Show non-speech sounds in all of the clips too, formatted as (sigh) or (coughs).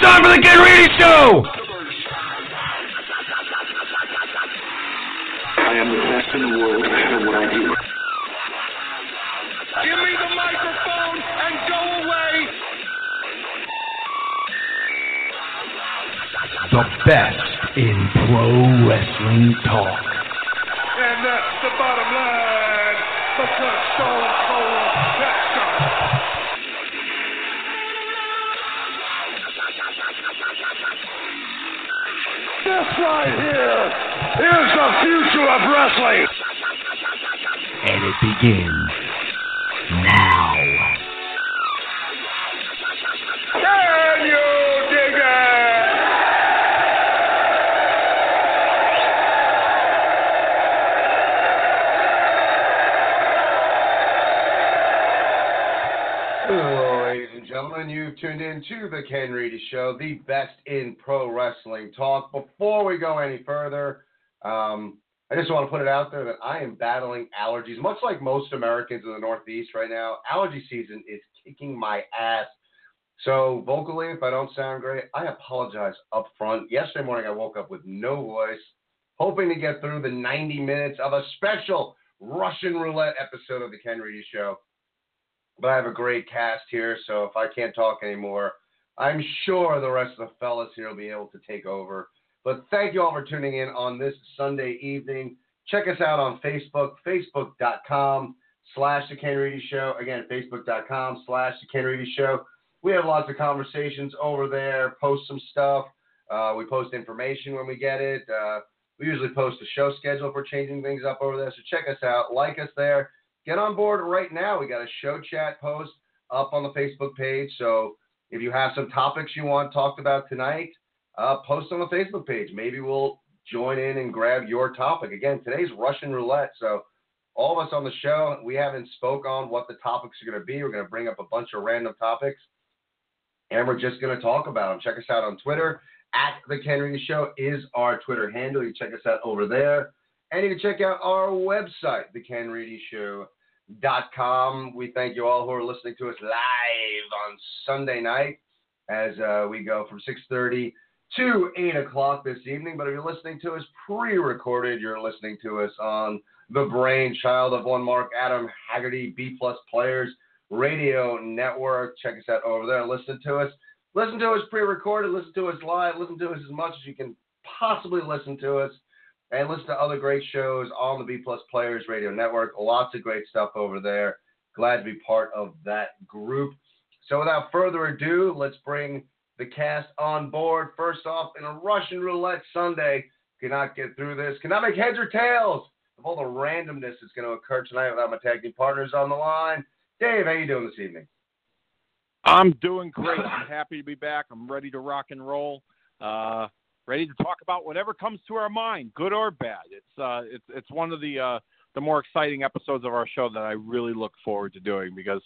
It's time for the Ken Reedy Show! I am the best in the world at what I do. Give me the microphone and go away! The best in pro wrestling talk. This right here is the future of wrestling. And it begins now. Can you dig Tuned in to the Ken Reedy Show, the best in pro wrestling talk. Before we go any further, um, I just want to put it out there that I am battling allergies, much like most Americans in the Northeast right now. Allergy season is kicking my ass. So, vocally, if I don't sound great, I apologize up front. Yesterday morning, I woke up with no voice, hoping to get through the 90 minutes of a special Russian roulette episode of the Ken Reedy Show but I have a great cast here, so if I can't talk anymore, I'm sure the rest of the fellas here will be able to take over. But thank you all for tuning in on this Sunday evening. Check us out on Facebook, facebook.com slash the Ken Reedy Show. Again, facebook.com slash the Ken Reedy Show. We have lots of conversations over there, post some stuff. Uh, we post information when we get it. Uh, we usually post a show schedule if we're changing things up over there. So check us out, like us there get on board right now. We got a show chat post up on the Facebook page. So if you have some topics you want talked about tonight, uh, post on the Facebook page. Maybe we'll join in and grab your topic. Again, today's Russian roulette. So all of us on the show, we haven't spoke on what the topics are going to be. We're going to bring up a bunch of random topics, and we're just going to talk about them. Check us out on Twitter. At the Ken Reedy Show is our Twitter handle. You check us out over there. And you can check out our website, thekenreedyshow.com. We thank you all who are listening to us live on Sunday night as uh, we go from 6.30 to 8 o'clock this evening. But if you're listening to us pre-recorded, you're listening to us on the brainchild of one Mark Adam Haggerty, B-plus Players Radio Network. Check us out over there. Listen to us. Listen to us pre-recorded. Listen to us live. Listen to us as much as you can possibly listen to us and listen to other great shows on the B Plus Players Radio Network. Lots of great stuff over there. Glad to be part of that group. So without further ado, let's bring the cast on board. First off, in a Russian roulette Sunday, cannot get through this. Cannot make heads or tails of all the randomness that's going to occur tonight without my tag team partners on the line. Dave, how you doing this evening? I'm doing great. I'm happy to be back. I'm ready to rock and roll. Uh, ready to talk about whatever comes to our mind, good or bad. It's uh, it's it's one of the uh, the more exciting episodes of our show that I really look forward to doing because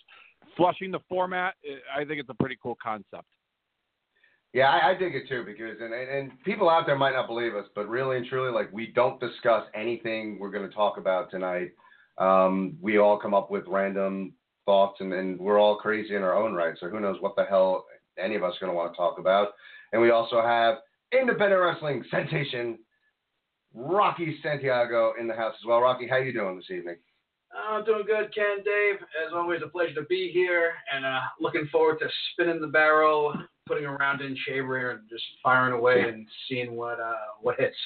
flushing the format, I think it's a pretty cool concept. Yeah, I, I dig it too because and, and and people out there might not believe us, but really and truly, like we don't discuss anything we're going to talk about tonight. Um, we all come up with random thoughts, and, and we're all crazy in our own right. So who knows what the hell any of us are going to want to talk about? And we also have independent wrestling sensation Rocky Santiago in the house as well. Rocky, how you doing this evening? I'm doing good, Ken, Dave. As always, a pleasure to be here, and uh, looking forward to spinning the barrel, putting a round in shaver, and just firing away and seeing what uh, what hits.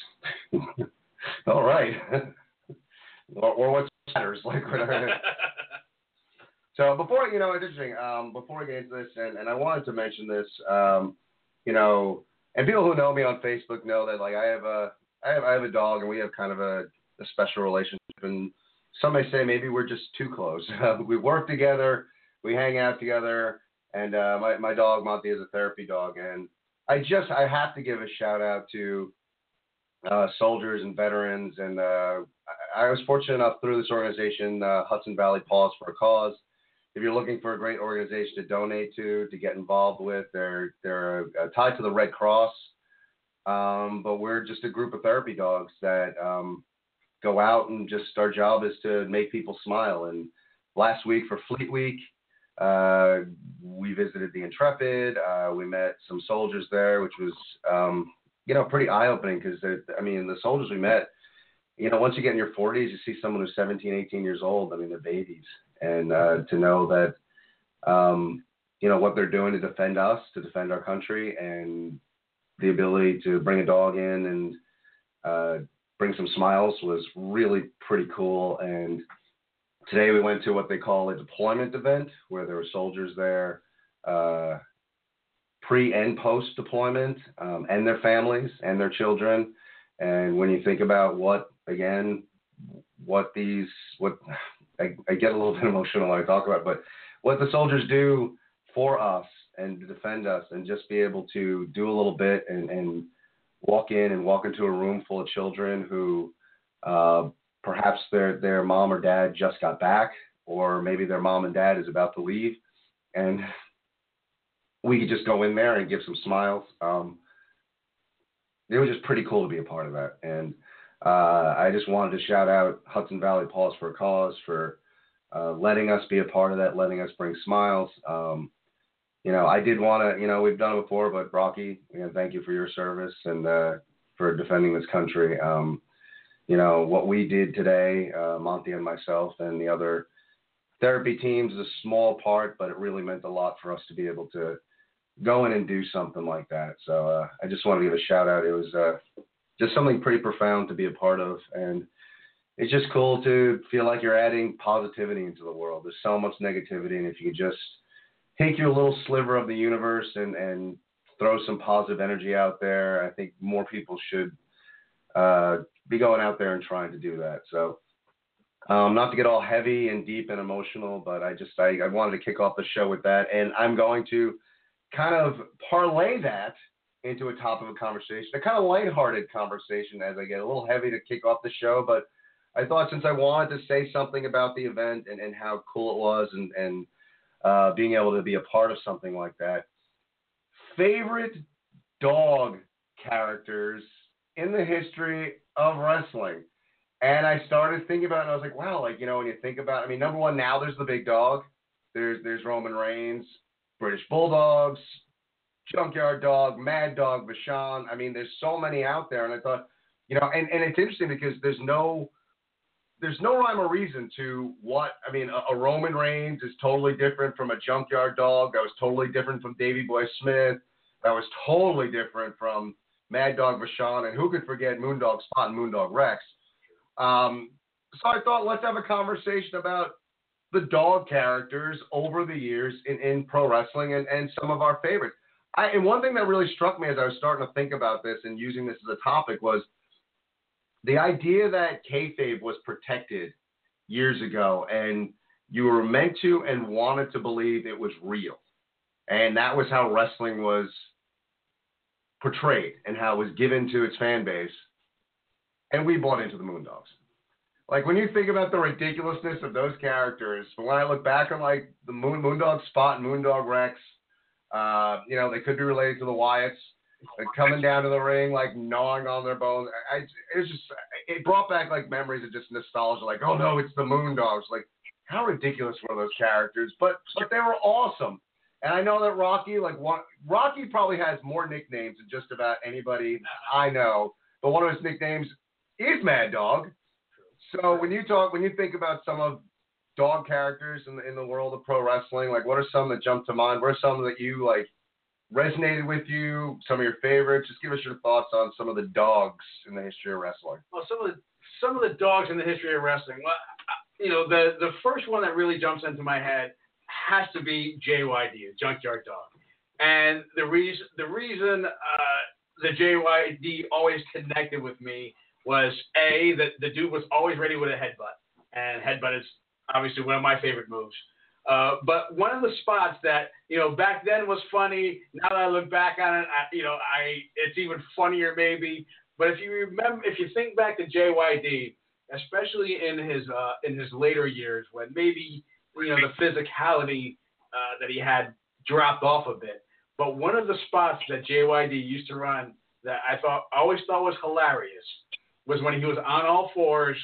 (laughs) All right. (laughs) or, or what matters, like whatever. (laughs) So before you know, it's interesting. Um, before we get into this, and, and I wanted to mention this, um, you know, and people who know me on Facebook know that like I have a I have I have a dog, and we have kind of a, a special relationship. And some may say maybe we're just too close. (laughs) we work together, we hang out together, and uh, my my dog Monty is a therapy dog, and I just I have to give a shout out to uh, soldiers and veterans, and uh, I, I was fortunate enough through this organization, uh, Hudson Valley Paws for a Cause. If you're looking for a great organization to donate to, to get involved with, they're they're uh, tied to the Red Cross, um, but we're just a group of therapy dogs that um, go out and just our job is to make people smile. And last week for Fleet Week, uh, we visited the Intrepid. Uh, we met some soldiers there, which was, um, you know, pretty eye opening because, I mean, the soldiers we met, you know, once you get in your 40s, you see someone who's 17, 18 years old. I mean, they're babies. And uh, to know that, um, you know, what they're doing to defend us, to defend our country, and the ability to bring a dog in and uh, bring some smiles was really pretty cool. And today we went to what they call a deployment event where there were soldiers there uh, pre and post deployment um, and their families and their children and when you think about what again what these what I, I get a little (laughs) bit emotional when i talk about it, but what the soldiers do for us and to defend us and just be able to do a little bit and, and walk in and walk into a room full of children who uh, perhaps their their mom or dad just got back, or maybe their mom and dad is about to leave, and we could just go in there and give some smiles. Um, it was just pretty cool to be a part of that, and uh, I just wanted to shout out Hudson Valley Paws for a Cause for uh, letting us be a part of that, letting us bring smiles. Um, you know, I did want to, you know, we've done it before, but Rocky, you know, thank you for your service and uh, for defending this country. Um, you know, what we did today, uh, Monty and myself and the other therapy teams is a small part, but it really meant a lot for us to be able to go in and do something like that. So uh, I just want to give a shout out. It was uh, just something pretty profound to be a part of. And it's just cool to feel like you're adding positivity into the world. There's so much negativity. And if you could just take your little sliver of the universe and, and throw some positive energy out there, I think more people should uh, be going out there and trying to do that. So, um, not to get all heavy and deep and emotional, but I just I, I wanted to kick off the show with that, and I'm going to kind of parlay that into a topic of a conversation, a kind of lighthearted conversation as I get a little heavy to kick off the show, but I thought since I wanted to say something about the event and, and how cool it was and, and uh, being able to be a part of something like that. Favorite dog characters in the history of wrestling. And I started thinking about it and I was like, wow, like, you know, when you think about I mean, number one, now there's the big dog. There's there's Roman Reigns, British Bulldogs, Junkyard Dog, Mad Dog, Vachon. I mean, there's so many out there. And I thought, you know, and, and it's interesting because there's no there's no rhyme or reason to what I mean. A, a Roman Reigns is totally different from a Junkyard Dog. That was totally different from Davy Boy Smith. That was totally different from Mad Dog Vachon, and who could forget Moondog Spot and Moondog Rex. Um, so I thought let's have a conversation about the dog characters over the years in, in pro wrestling and, and some of our favorites. I, and one thing that really struck me as I was starting to think about this and using this as a topic was the idea that kayfabe was protected years ago, and you were meant to and wanted to believe it was real, and that was how wrestling was portrayed and how it was given to its fan base, and we bought into the Moondogs. Like when you think about the ridiculousness of those characters, when I look back on like the Moon Moondog Spot and Moondog Rex, uh, you know they could be related to the Wyatts. Like coming down to the ring, like gnawing on their bones. I, it was just, it brought back like memories of just nostalgia. Like, oh no, it's the Moondogs. Like, how ridiculous were those characters? But but they were awesome. And I know that Rocky, like one, Rocky probably has more nicknames than just about anybody I know. But one of his nicknames is Mad Dog. So when you talk, when you think about some of dog characters in the in the world of pro wrestling, like what are some that jump to mind? What are some that you like resonated with you? Some of your favorites? Just give us your thoughts on some of the dogs in the history of wrestling. Well, some of the some of the dogs in the history of wrestling. Well, you know, the the first one that really jumps into my head has to be JYD, Junkyard Dog. And the reason the reason uh, the JYD always connected with me was a that the dude was always ready with a headbutt, and headbutt is obviously one of my favorite moves. Uh, but one of the spots that you know back then was funny. Now that I look back on it, I, you know, I it's even funnier maybe. But if you remember, if you think back to JYD, especially in his uh, in his later years, when maybe you know the physicality uh, that he had dropped off a bit. But one of the spots that JYD used to run that I thought always thought was hilarious was when he was on all fours.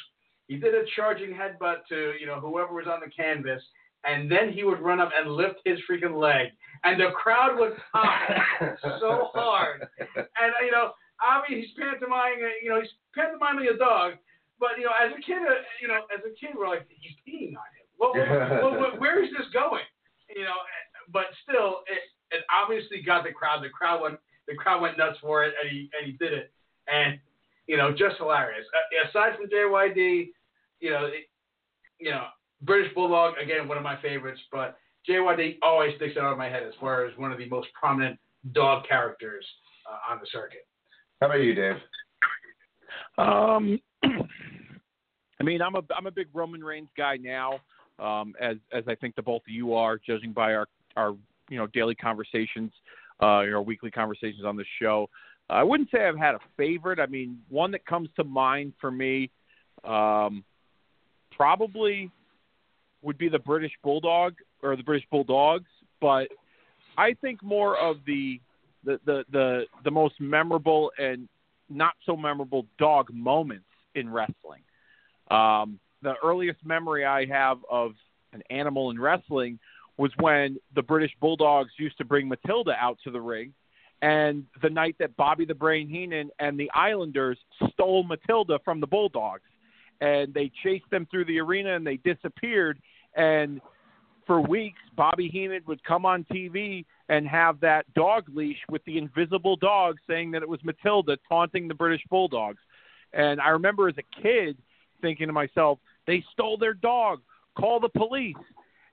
He did a charging headbutt to you know whoever was on the canvas, and then he would run up and lift his freaking leg, and the crowd would pop (laughs) so hard. And you know, I mean, he's pantomiming, you know, he's pantomiming a dog, but you know, as a kid, uh, you know, as a kid, we're like, he's peeing on him. Well, well, (laughs) well, where is this going? You know, but still, it, it obviously got the crowd. The crowd went, the crowd went nuts for it, and he and he did it, and you know, just hilarious. Uh, aside from JYD, you know, it, you know, British Bulldog again, one of my favorites, but JYD always sticks out of my head as far as one of the most prominent dog characters uh, on the circuit. How about you, Dave? Um, (clears throat) I mean, I'm a I'm a big Roman Reigns guy now, um, as as I think the both of you are, judging by our our you know daily conversations, uh, our weekly conversations on the show. I wouldn't say I've had a favorite. I mean, one that comes to mind for me, um, probably would be the British Bulldog or the British Bulldogs, but I think more of the the the the, the most memorable and not so memorable dog moments in wrestling. Um, the earliest memory I have of an animal in wrestling was when the British Bulldogs used to bring Matilda out to the ring, and the night that Bobby the Brain Heenan and the Islanders stole Matilda from the Bulldogs, and they chased them through the arena and they disappeared. And for weeks, Bobby Heenan would come on TV and have that dog leash with the invisible dog saying that it was Matilda taunting the British Bulldogs. And I remember as a kid thinking to myself, they stole their dog, call the police.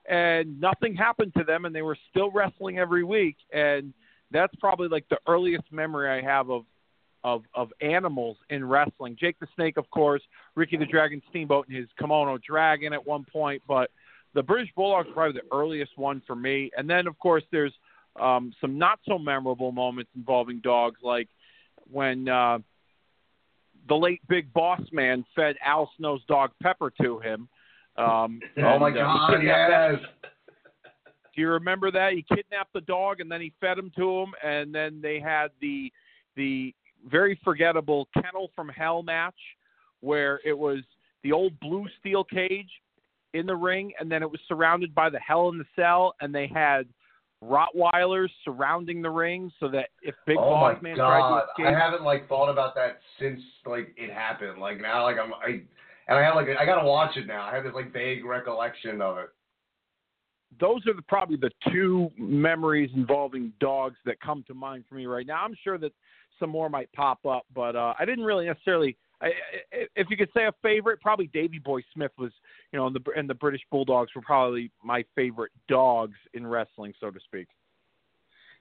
And nothing happened to them, and they were still wrestling every week. And that's probably like the earliest memory I have of of of animals in wrestling. Jake the Snake, of course, Ricky the Dragon Steamboat, and his kimono dragon at one point. But the British Bulldog is probably the earliest one for me. And then, of course, there's um, some not so memorable moments involving dogs, like when uh, the late Big Boss Man fed Al Snow's dog Pepper to him. Um, (laughs) oh my and, uh, God! kidnapped Yes. that- Do you remember that? He kidnapped the dog and then he fed him to him, and then they had the the very forgettable Kennel from Hell match, where it was the old blue steel cage in the ring, and then it was surrounded by the Hell in the Cell, and they had Rottweilers surrounding the ring so that if Big oh Boss Man god! tried to escape, I haven't like thought about that since like it happened. Like now, like I'm I and I have like I gotta watch it now. I have this like vague recollection of it. those are the, probably the two memories involving dogs that come to mind for me right now. I'm sure that some more might pop up, but uh, I didn't really necessarily. I, if you could say a favorite, probably Davy Boy Smith was, you know, and the and the British Bulldogs were probably my favorite dogs in wrestling, so to speak.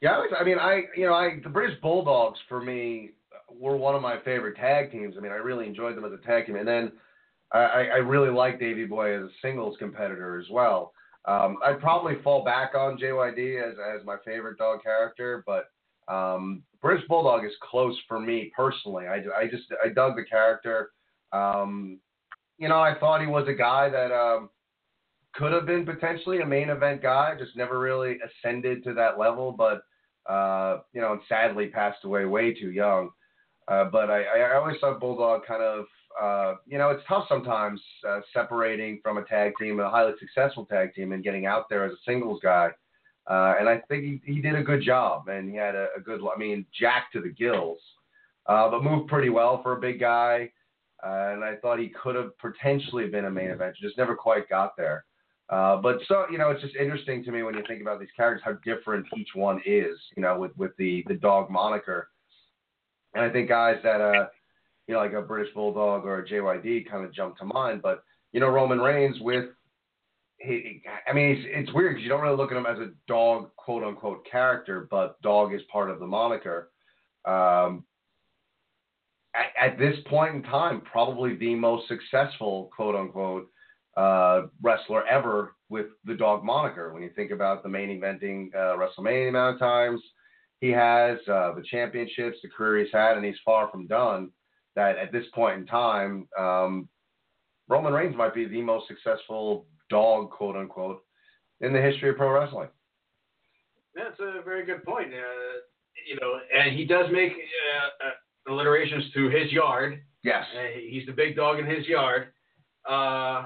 Yeah, I, was, I mean, I you know, I the British Bulldogs for me were one of my favorite tag teams. I mean, I really enjoyed them as a tag team, and then I, I really like Davy Boy as a singles competitor as well. Um, I'd probably fall back on JYD as as my favorite dog character, but um, British Bulldog is close for me personally. I, I just I dug the character. Um, you know, I thought he was a guy that um, could have been potentially a main event guy, just never really ascended to that level. But uh, you know, and sadly passed away way too young. Uh, but I, I always thought Bulldog kind of, uh, you know, it's tough sometimes uh, separating from a tag team, a highly successful tag team, and getting out there as a singles guy. Uh, and I think he, he did a good job, and he had a, a good, I mean, Jack to the gills, uh, but moved pretty well for a big guy. Uh, and I thought he could have potentially been a main event, just never quite got there. Uh, but so you know, it's just interesting to me when you think about these characters, how different each one is. You know, with with the the dog moniker, and I think guys that uh, you know, like a British Bulldog or a JYD kind of jump to mind. But you know, Roman Reigns with he, I mean, it's, it's weird because you don't really look at him as a dog, quote unquote, character, but dog is part of the moniker. Um, at, at, this point in time, probably the most successful, quote unquote, uh, wrestler ever with the dog moniker. When you think about the main eventing uh, WrestleMania amount of times he has, uh, the championships, the career he's had, and he's far from done. That at this point in time, um, Roman Reigns might be the most successful dog, quote unquote, in the history of pro wrestling. That's a very good point. Uh, you know, and he does make uh, uh alliterations to his yard. Yes. Uh, he's the big dog in his yard. Uh,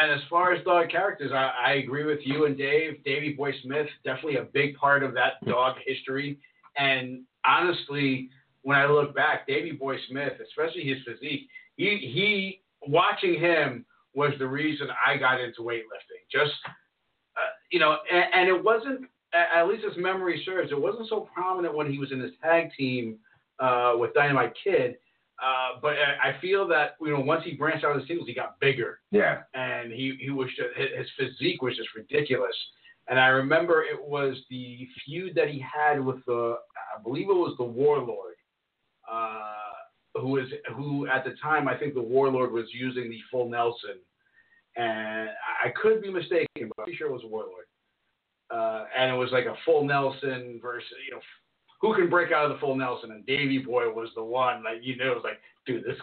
and as far as dog characters, I, I, agree with you and Dave. Davy Boy Smith, definitely a big part of that dog history. And honestly, when I look back, Davy Boy Smith, especially his physique, he, he watching him was the reason I got into weightlifting. Just, uh, you know, and, and, it wasn't, at least as memory serves, it wasn't so prominent when he was in his tag team uh, with Dynamite Kid. Uh, but I feel that you know once he branched out of the singles, he got bigger. Yeah. And he he was just, his physique was just ridiculous. And I remember it was the feud that he had with the I believe it was the Warlord. Uh, who is who at the time I think the Warlord was using the full Nelson, and I could be mistaken, but I'm pretty sure it was a Warlord. Uh, and it was like a full Nelson versus you know who can break out of the full Nelson, and Davy Boy was the one. Like you know, it was like dude, this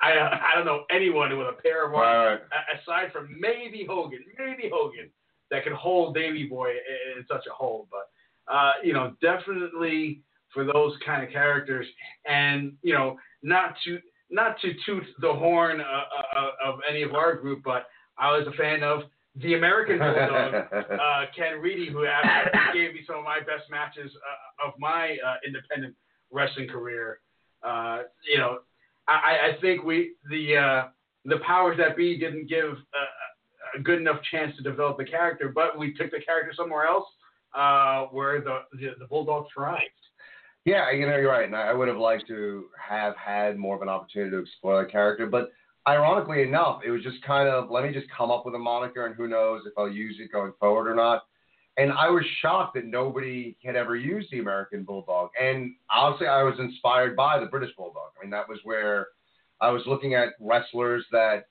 I I don't know anyone with a pair of arms right. aside from maybe Hogan, maybe Hogan that can hold Davy Boy in such a hold, but. Uh, you know, definitely for those kind of characters, and you know, not to not to toot the horn uh, uh, of any of our group, but I was a fan of the American (laughs) Bulldog, uh, Ken Reedy, who gave me some of my best matches uh, of my uh, independent wrestling career. Uh, you know, I, I, think we the the powers that be didn't give a, a, good enough chance to develop the character, but we took the character somewhere else where the, the the Bulldog thrived. Yeah, you know, you're right. And I would have liked to have had more of an opportunity to explore that character. But ironically enough, it was just kind of let me just come up with a moniker and who knows if I'll use it going forward or not. And I was shocked that nobody had ever used the American Bulldog. And honestly, I was inspired by the British Bulldog. I mean, that was where I was looking at wrestlers that,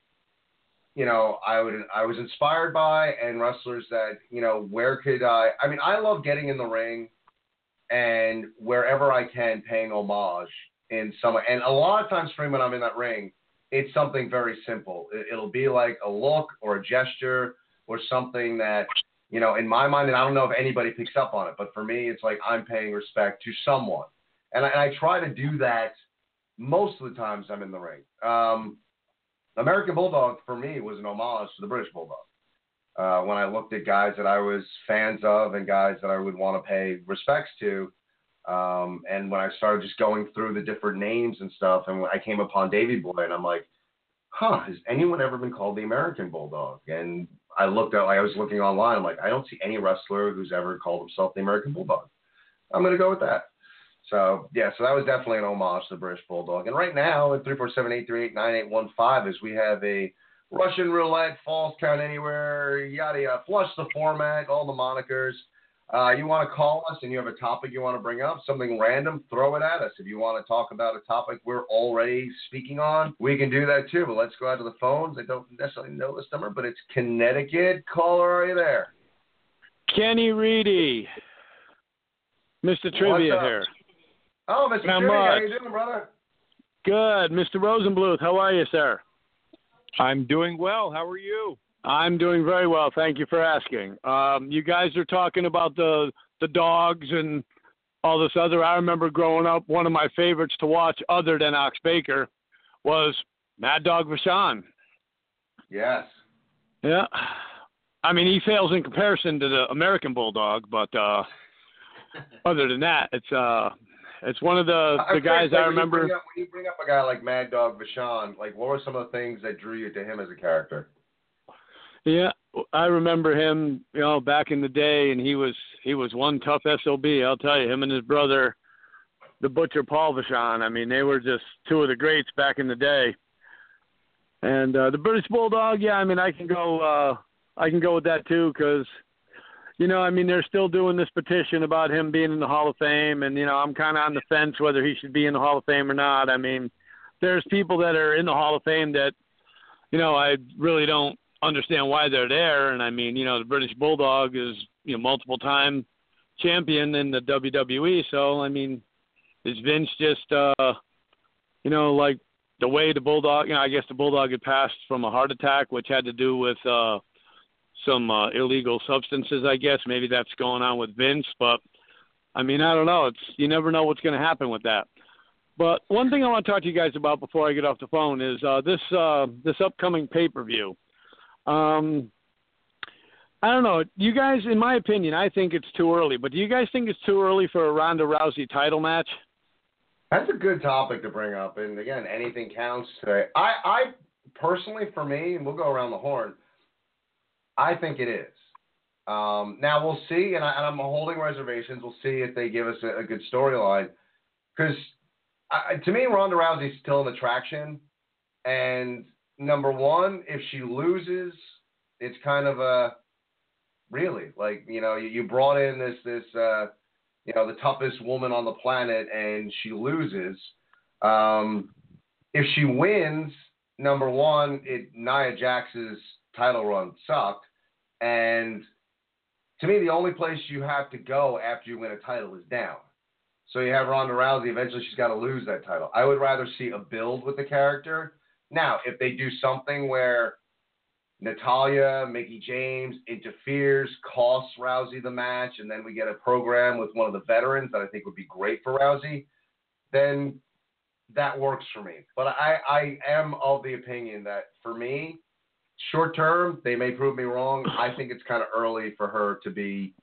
you know, I would I was inspired by, and wrestlers that, you know, where could I? I mean, I love getting in the ring and wherever I can, paying homage in some. And a lot of times, me, when I'm in that ring, it's something very simple. It'll be like a look or a gesture or something that, you know, in my mind, and I don't know if anybody picks up on it, but for me, it's like I'm paying respect to someone. And I, and I try to do that most of the times I'm in the ring. Um, American Bulldog for me was an homage to the British Bulldog uh, when I looked at guys that I was fans of and guys that I would want to pay respects to. Um, and when I started just going through the different names and stuff, and I came upon Davy Boy, and I'm like, huh, has anyone ever been called the American Bulldog? And I looked at, like, I was looking online, I'm like, I don't see any wrestler who's ever called himself the American Bulldog. I'm going to go with that. So, yeah, so that was definitely an homage to the British Bulldog. And right now at 347 838 9815 is we have a Russian roulette, false count anywhere, yada yada. Flush the format, all the monikers. Uh, you want to call us and you have a topic you want to bring up, something random, throw it at us. If you want to talk about a topic we're already speaking on, we can do that too. But let's go out to the phones. I don't necessarily know this number, but it's Connecticut. Caller, are you there? Kenny Reedy. Mr. Trivia here. Oh, Mr. Trivia, how you doing, brother? Good. Mr. Rosenbluth, how are you, sir? I'm doing well. How are you? I'm doing very well. Thank you for asking. Um, you guys are talking about the the dogs and all this other. I remember growing up, one of my favorites to watch, other than Ox Baker, was Mad Dog Vachon. Yes. Yeah. I mean, he fails in comparison to the American Bulldog, but uh, (laughs) other than that, it's uh, it's one of the the guys I remember. When you, up, when you, bring up a guy like Mad Dog Vachon, like what were some of the things that drew you to him as a character? Yeah, I remember him, you know, back in the day, and he was he was one tough sob. I'll tell you, him and his brother, the butcher Paul Vachon. I mean, they were just two of the greats back in the day. And uh, the British Bulldog, yeah, I mean, I can go. uh I can go with that too because, you know, I mean, they're still doing this petition about him being in the Hall of Fame, and you know, I'm kind of on the fence whether he should be in the Hall of Fame or not. I mean, there's people that are in the Hall of Fame that, you know, I really don't understand why they're there. And I mean, you know, the British Bulldog is you know multiple time champion in the WWE. So I mean, is Vince just uh, you know like the way the Bulldog? You know, I guess the Bulldog had passed from a heart attack, which had to do with uh, some uh, illegal substances. I guess maybe that's going on with Vince, but. I mean, I don't know. It's you never know what's going to happen with that. But one thing I want to talk to you guys about before I get off the phone is uh, this uh, this upcoming pay per view. Um, I don't know. You guys, in my opinion, I think it's too early. But do you guys think it's too early for a Ronda Rousey title match? That's a good topic to bring up, and again, anything counts today. I, I personally, for me, and we'll go around the horn. I think it is. Um, now we'll see, and, I, am holding reservations. We'll see if they give us a, a good storyline, because to me, Ronda Rousey is still an attraction, and number one, if she loses, it's kind of a really like you know you, you brought in this this uh, you know the toughest woman on the planet and she loses. Um, if she wins, number one, it Nia Jax's title run sucked, and to me, the only place you have to go after you win a title is down. So you have Ronda Rousey. Eventually, she's got to lose that title. I would rather see a build with the character now, if they do something where Natalya, Mickie James interferes, costs Rousey the match, and then we get a program with one of the veterans that I think would be great for Rousey, then that works for me. But I, I am of the opinion that for me, short term, they may prove me wrong. I think it's kind of early for her to be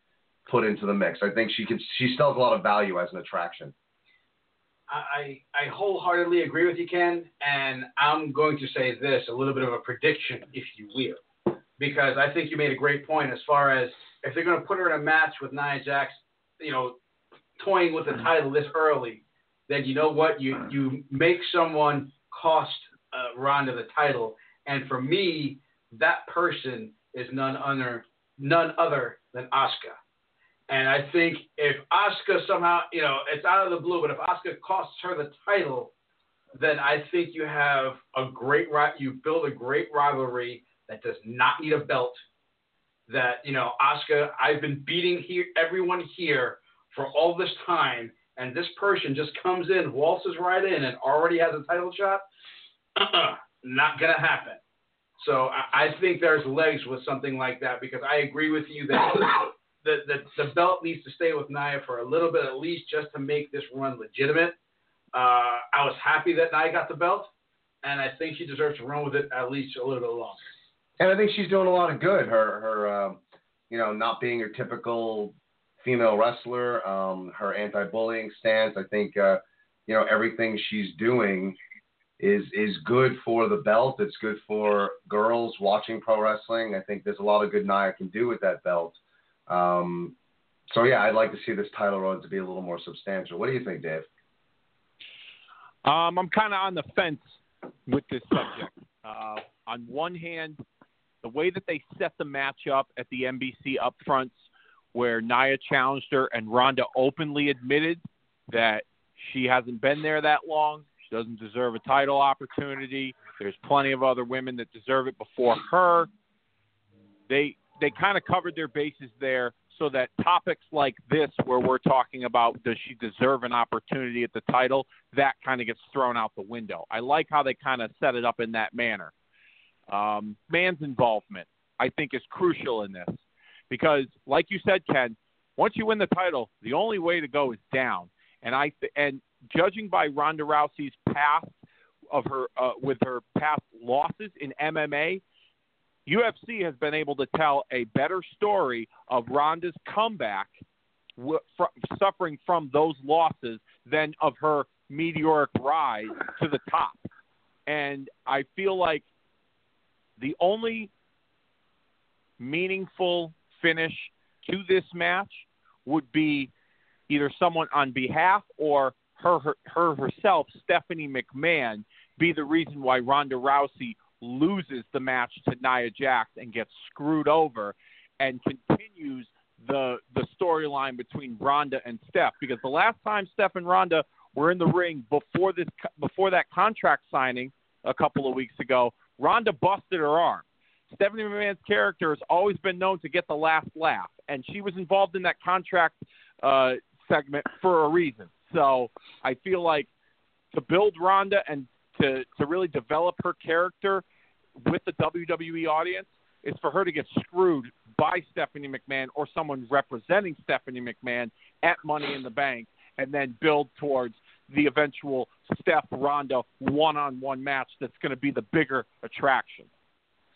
put into the mix. I think she could she still has a lot of value as an attraction. I, I wholeheartedly agree with you, Ken, and I'm going to say this a little bit of a prediction, if you will, because I think you made a great point as far as if they're going to put her in a match with Nia Jax, you know, toying with the title this early, then you know what? You you make someone cost uh, Ronda the title, and for me, that person is none other none other than Asuka. And I think if Asuka somehow, you know, it's out of the blue, but if Asuka costs her the title, then I think you have a great you build a great rivalry that does not need a belt. That you know, Asuka, I've been beating here everyone here for all this time, and this person just comes in, waltzes right in, and already has a title shot. Uh-uh, not gonna happen. So I, I think there's legs with something like that because I agree with you that the, the, the belt needs to stay with Nia for a little bit at least just to make this run legitimate. Uh, I was happy that Nia got the belt, and I think she deserves to run with it at least a little bit longer. And I think she's doing a lot of good. Her her um, you know not being your typical female wrestler, um, her anti-bullying stance. I think uh, you know everything she's doing is is good for the belt. It's good for girls watching pro wrestling. I think there's a lot of good Nia can do with that belt. Um, so yeah, I'd like to see this title run to be a little more substantial. What do you think, Dave? Um, I'm kind of on the fence with this subject. Uh, on one hand, the way that they set the match up at the NBC upfronts, where Nia challenged her and Ronda openly admitted that she hasn't been there that long, she doesn't deserve a title opportunity. There's plenty of other women that deserve it before her. They they kind of covered their bases there so that topics like this, where we're talking about does she deserve an opportunity at the title, that kind of gets thrown out the window. I like how they kind of set it up in that manner. Um, man's involvement, I think, is crucial in this because, like you said, Ken, once you win the title, the only way to go is down. And I and judging by Ronda Rousey's past of her uh, with her past losses in MMA, UFC has been able to tell a better story of Ronda's comeback, w- fr- suffering from those losses, than of her meteoric rise to the top. And I feel like the only meaningful finish to this match would be either someone on behalf or her, her, her herself, Stephanie McMahon, be the reason why Ronda Rousey loses the match to Nia Jax and gets screwed over, and continues the the storyline between Ronda and Steph. Because the last time Steph and Ronda were in the ring before this before that contract signing a couple of weeks ago, Ronda busted her arm. Stephanie McMahon's character has always been known to get the last laugh, and she was involved in that contract uh, segment for a reason. So I feel like to build Ronda and to to really develop her character with the WWE audience is for her to get screwed by Stephanie McMahon or someone representing Stephanie McMahon at Money in the Bank, and then build towards the eventual Steph Ronda one-on-one match that's going to be the bigger attraction.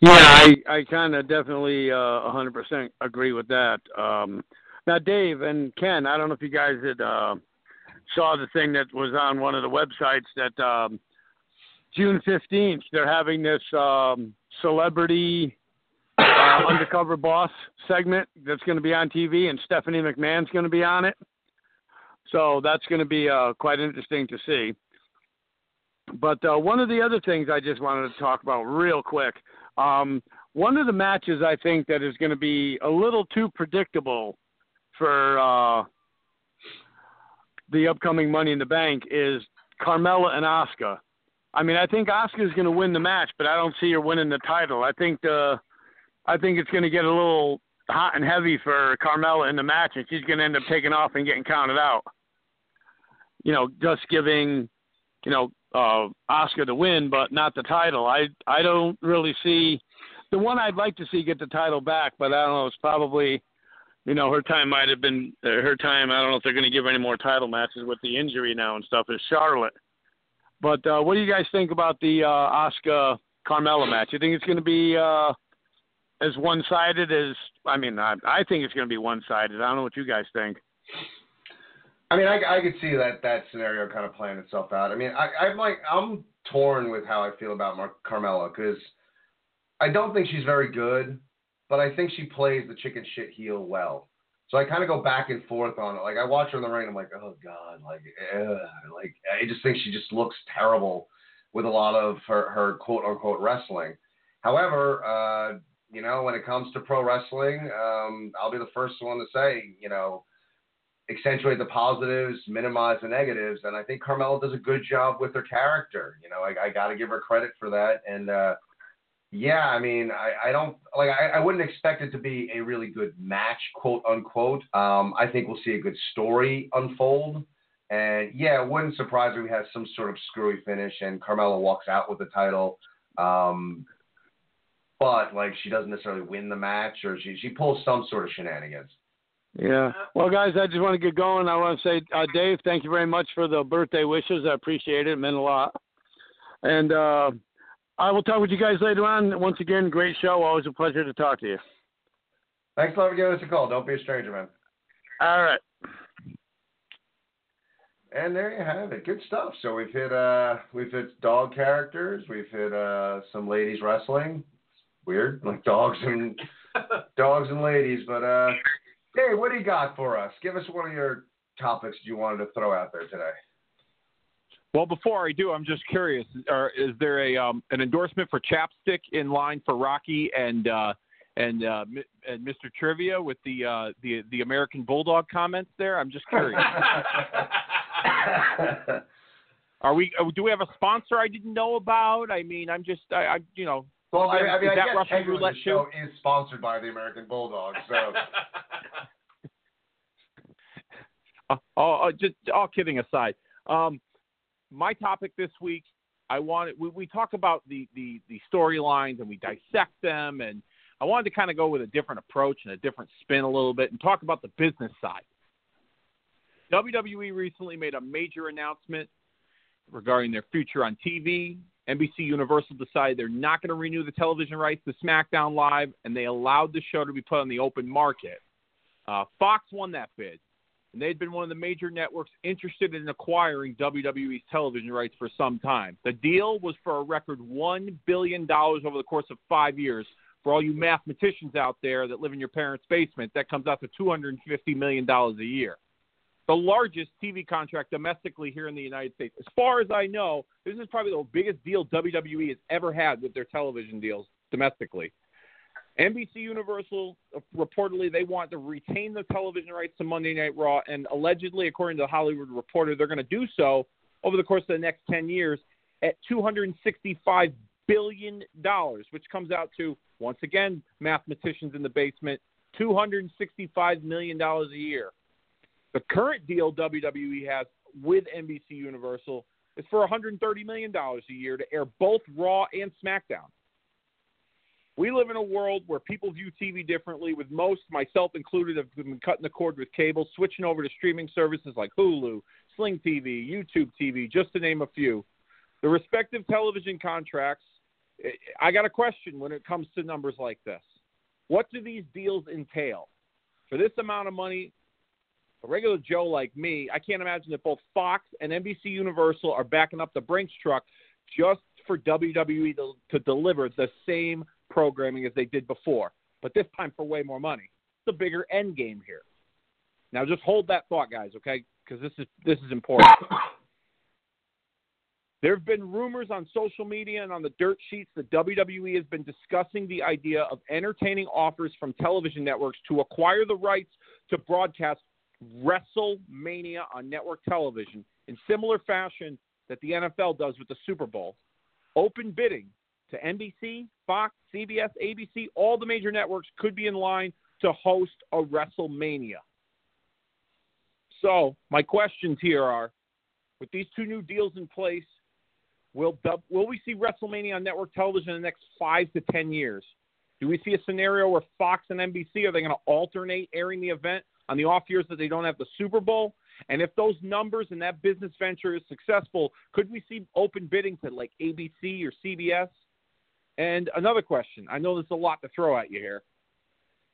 Yeah, I I kind of definitely uh, 100% agree with that. Um, now, Dave and Ken, I don't know if you guys had uh, saw the thing that was on one of the websites that um, June 15th they're having this um, celebrity uh, undercover boss segment that's going to be on TV, and Stephanie McMahon's going to be on it. So that's going to be uh, quite interesting to see. But uh, one of the other things I just wanted to talk about real quick. Um, one of the matches I think that is going to be a little too predictable for uh, the upcoming Money in the Bank is Carmella and Asuka. I mean, I think is going to win the match, but I don't see her winning the title. I think the, I think it's going to get a little hot and heavy for Carmella in the match, and she's going to end up taking off and getting counted out. You know, just giving, you know, uh, Asuka the win, but not the title. I I don't really see the one I'd like to see get the title back, but I don't know. It's probably you know, her time might have been her time. I don't know if they're going to give any more title matches with the injury now and stuff. Is Charlotte? But uh, what do you guys think about the uh, Asuka Carmella match? You think it's going to be uh, as one sided as? I mean, I, I think it's going to be one sided. I don't know what you guys think. I mean, I, I could see that that scenario kind of playing itself out. I mean, I, I'm like I'm torn with how I feel about Mar- Carmella because I don't think she's very good but I think she plays the chicken shit heel well. So I kind of go back and forth on it. Like I watch her in the ring, I'm like, oh god, like, like I just think she just looks terrible with a lot of her, her quote unquote wrestling. However, uh, you know, when it comes to pro wrestling, um, I'll be the first one to say, you know, accentuate the positives, minimize the negatives, and I think Carmella does a good job with her character. You know, I, I got to give her credit for that, and uh, yeah, I mean, I, I don't like. I, I wouldn't expect it to be a really good match, quote unquote. Um, I think we'll see a good story unfold, and yeah, it wouldn't surprise me we have some sort of screwy finish and Carmella walks out with the title. Um, but like she doesn't necessarily win the match, or she she pulls some sort of shenanigans. Yeah. Well, guys, I just want to get going. I want to say, uh, Dave, thank you very much for the birthday wishes. I appreciate it. It meant a lot. And uh, I will talk with you guys later on. Once again, great show. Always a pleasure to talk to you. Thanks a lot for giving us a call. Don't be a stranger, man. All right. And there you have it. Good stuff. So we've hit uh we've hit dog characters. We've hit uh some ladies wrestling. weird, like dogs and (laughs) dogs and ladies. But uh, Dave, what do you got for us? Give us one of your topics you wanted to throw out there today. Well, before I do, I'm just curious: are, is there a um, an endorsement for chapstick in line for Rocky and uh, and, uh, and Mr. Trivia with the uh, the the American Bulldog comments there? I'm just curious. (laughs) are we? Uh, do we have a sponsor I didn't know about? I mean, I'm just, I, I you know. Well, I, I mean, I that guess Russian roulette show is sponsored by the American Bulldog, so. (laughs) uh, oh, just all kidding aside. Um, my topic this week, I wanted we, we talk about the the, the storylines and we dissect them, and I wanted to kind of go with a different approach and a different spin a little bit and talk about the business side. WWE recently made a major announcement regarding their future on TV. NBC Universal decided they're not going to renew the television rights to SmackDown Live, and they allowed the show to be put on the open market. Uh, Fox won that bid and they'd been one of the major networks interested in acquiring WWE's television rights for some time. The deal was for a record $1 billion over the course of five years. For all you mathematicians out there that live in your parents' basement, that comes out to $250 million a year. the largest TV contract domestically here in the United States. As far as I know, this is probably the biggest deal WWE has ever had with their television deals domestically. NBC Universal uh, reportedly they want to retain the television rights to Monday Night Raw, and allegedly, according to the Hollywood Reporter, they're going to do so over the course of the next 10 years at 265 billion dollars, which comes out to once again mathematicians in the basement 265 million dollars a year. The current deal WWE has with NBC Universal is for 130 million dollars a year to air both Raw and SmackDown. We live in a world where people view TV differently, with most, myself included, have been cutting the cord with cable, switching over to streaming services like Hulu, Sling TV, YouTube TV, just to name a few. The respective television contracts, eh, I got a question when it comes to numbers like this. What do these deals entail? For this amount of money, a regular Joe like me, I can't imagine that both Fox and NBC Universal are backing up the Brinks truck just for WWE to, to deliver the same programming as they did before, but this time for way more money. It's a bigger end game here. Now, just hold that thought, guys, okay? Because this is this is important. (coughs) There have been rumors on social media and on the dirt sheets that WWE has been discussing the idea of entertaining offers from television networks to acquire the rights to broadcast WrestleMania on network television in similar fashion that the NFL does with the Super Bowl. Open bidding to NBC, Fox, CBS, ABC, all the major networks could be in line to host a WrestleMania. So, my questions here are with these two new deals in place, will, will we see WrestleMania on network television in the next five to 10 years? Do we see a scenario where Fox and NBC are they going to alternate airing the event on the off years that they don't have the Super Bowl? And if those numbers and that business venture is successful, could we see open bidding to like ABC or CBS? And another question I know there's a lot to throw at you here.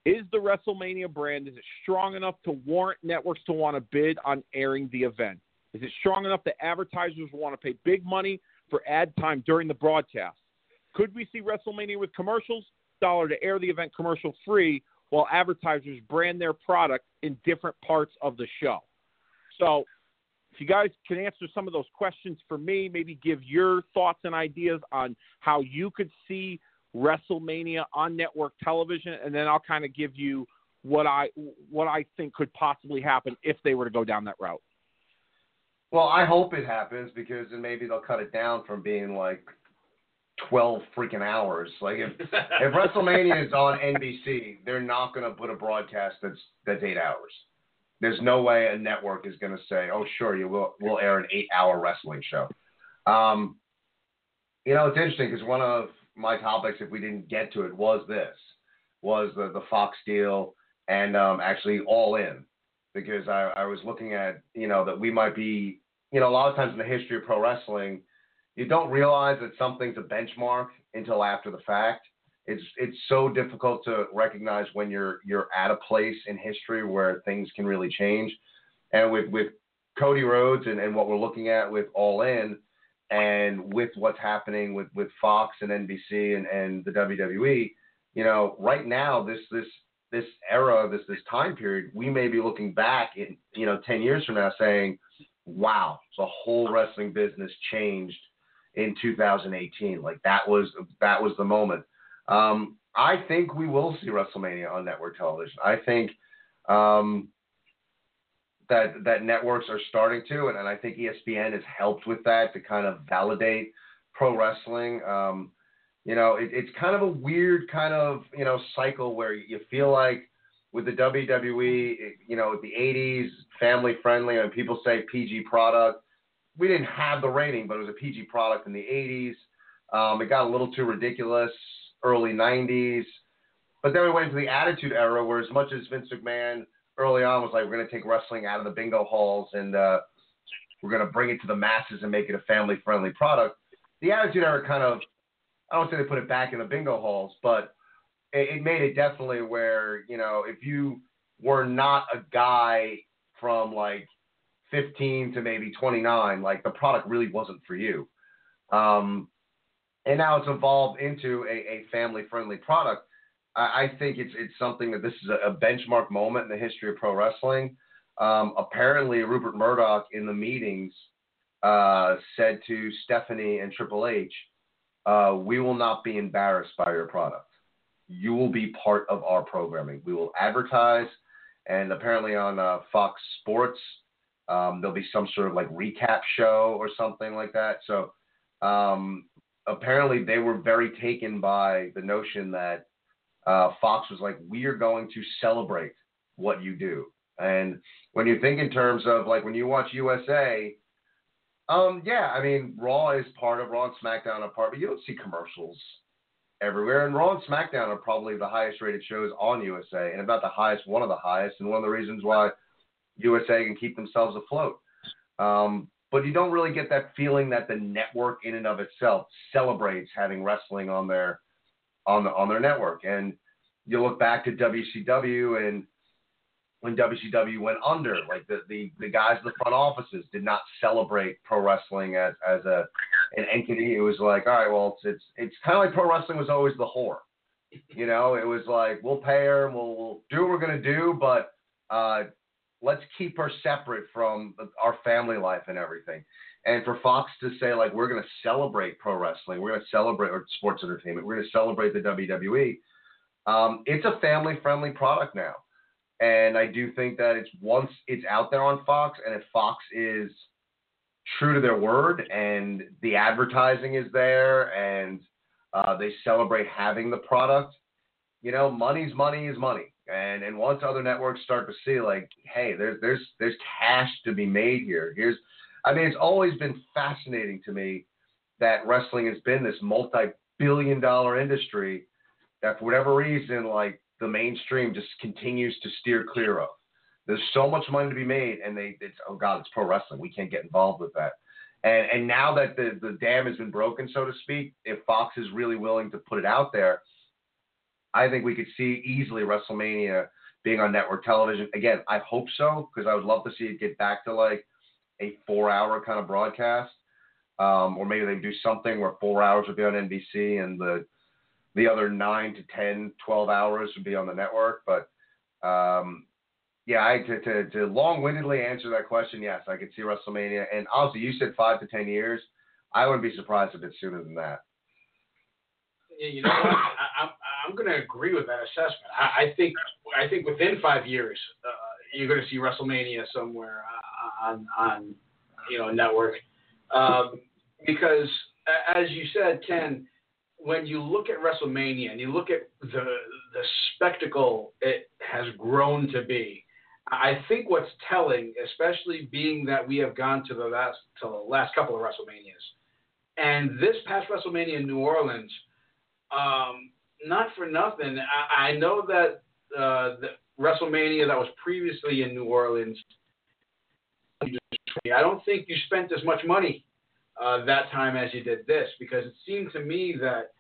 Is the WrestleMania brand is it strong enough to warrant networks to want to bid on airing the event? Is it strong enough that advertisers want to pay big money for ad time during the broadcast? Could we see WrestleMania with commercials, dollar to air the event commercial free, while advertisers brand their product in different parts of the show? So if you guys can answer some of those questions for me, maybe give your thoughts and ideas on how you could see WrestleMania on network television, and then I'll kind of give you what I what I think could possibly happen if they were to go down that route. Well, I hope it happens because then maybe they'll cut it down from being like twelve freaking hours. Like if if (laughs) WrestleMania is on NBC, they're not going to put a broadcast that's that's eight hours. There's no way a network is going to say, "Oh, sure, you will. We'll air an eight-hour wrestling show." Um, you know, it's interesting because one of my topics, if we didn't get to it, was this: was the the Fox deal and um, actually All In, because I, I was looking at you know that we might be you know a lot of times in the history of pro wrestling, you don't realize that something's a benchmark until after the fact it's it's so difficult to recognize when you're you're at a place in history where things can really change. And with with Cody Rhodes and, and what we're looking at with All In and with what's happening with, with Fox and NBC and, and the WWE, you know, right now this this this era, this this time period, we may be looking back in you know 10 years from now saying, Wow, the whole wrestling business changed in 2018. Like that was that was the moment. Um, I think we will see WrestleMania on network television. I think um, that that networks are starting to, and, and, I think ESPN has helped with that to kind of validate pro wrestling. Um, you know, it, it's kind of a weird kind of you know cycle where you feel like with the WWE, you know, the 80s, family friendly, and people say PG product. We didn't have the rating, but it was a PG product in the 80s. Um, it got a little too ridiculous early 90s. But then we went into the Attitude Era, where as much as Vince McMahon early on was like, we're going to take wrestling out of the bingo halls and uh, we're going to bring it to the masses and make it a family friendly product. The Attitude Era kind of, I don't say they put it back in the bingo halls, but it, it made it definitely where, you know, if you were not a guy from like 15 to maybe 29, like the product really wasn't for you. Um, and now it's evolved into a, a family friendly product. I, I, think it's it's something that this is a, a, benchmark moment in the history of pro wrestling. Um, apparently, Rupert Murdoch in the meetings uh, said to Stephanie and Triple H, uh, "We will not be embarrassed by your product. You will be part of our programming. We will advertise." And apparently on uh, Fox Sports, um, there'll be some sort of like recap show or something like that. So um, apparently they were very taken by the notion that uh, Fox was like, we are going to celebrate what you do. And when you think in terms of like when you watch USA, um, yeah, I mean Raw is part of Raw and SmackDown are part, but you don't see commercials everywhere. And Raw and SmackDown are probably the highest rated shows on USA, and about the highest, one of the highest, and one of the reasons why USA can keep themselves afloat. Um, but you don't really get that feeling that the network in and of itself celebrates having wrestling on their on the on their network. And you look back to WCW and when WCW went under, like the, the, the guys in the front offices did not celebrate pro wrestling as, as a an entity. It was like, all right, well, it's it's, it's kind of like pro wrestling was always the whore. You know, it was like we'll pay her, we'll, we'll do what we're gonna do, but uh, let's keep her separate from our family life and everything. And for Fox to say like we're going to celebrate pro wrestling, we're going to celebrate or sports entertainment, we're going to celebrate the WWE. Um, it's a family friendly product now, and I do think that it's once it's out there on Fox, and if Fox is true to their word and the advertising is there and uh, they celebrate having the product, you know, money's money is money. And and once other networks start to see like, hey, there's there's there's cash to be made here. Here's I mean, it's always been fascinating to me that wrestling has been this multi-billion dollar industry that for whatever reason, like the mainstream just continues to steer clear of. There's so much money to be made, and they it's oh god, it's pro wrestling. We can't get involved with that. And and now that the the dam has been broken, so to speak, if Fox is really willing to put it out there, I think we could see easily WrestleMania being on network television. Again, I hope so because I would love to see it get back to like a four hour kind of broadcast. Um, or maybe they do something where four hours would be on NBC and the the other nine to 10, 12 hours would be on the network. But um, yeah, I, to, to, to long windedly answer that question, yes, I could see WrestleMania. And also, you said five to 10 years. I wouldn't be surprised if it's sooner than that. You know what? I, I'm going to agree with that assessment. I, I think I think within five years, uh, you're going to see WrestleMania somewhere uh, on on you know network um, because as you said, Ken, when you look at WrestleMania and you look at the the spectacle it has grown to be, I think what's telling, especially being that we have gone to the last to the last couple of WrestleManias, and this past WrestleMania in New Orleans, um, not for nothing. I, I know that uh, the WrestleMania that was previously in New Orleans. I don't think you spent as much money uh, that time as you did this because it seemed to me that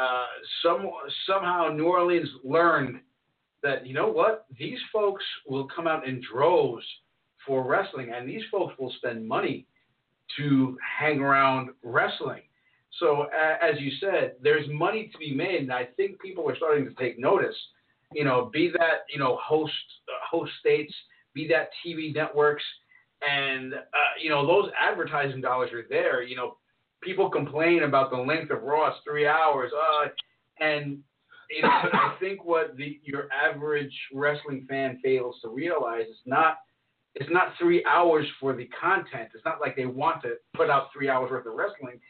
uh, some somehow New Orleans learned that you know what these folks will come out in droves for wrestling and these folks will spend money to hang around wrestling. So as you said, there's money to be made, and I think people are starting to take notice. You know, be that you know host uh, host states, be that TV networks, and uh, you know those advertising dollars are there. You know, people complain about the length of Raw, it's three hours, uh, and you know, I (coughs) think what the your average wrestling fan fails to realize is not it's not three hours for the content. It's not like they want to put out three hours worth of wrestling.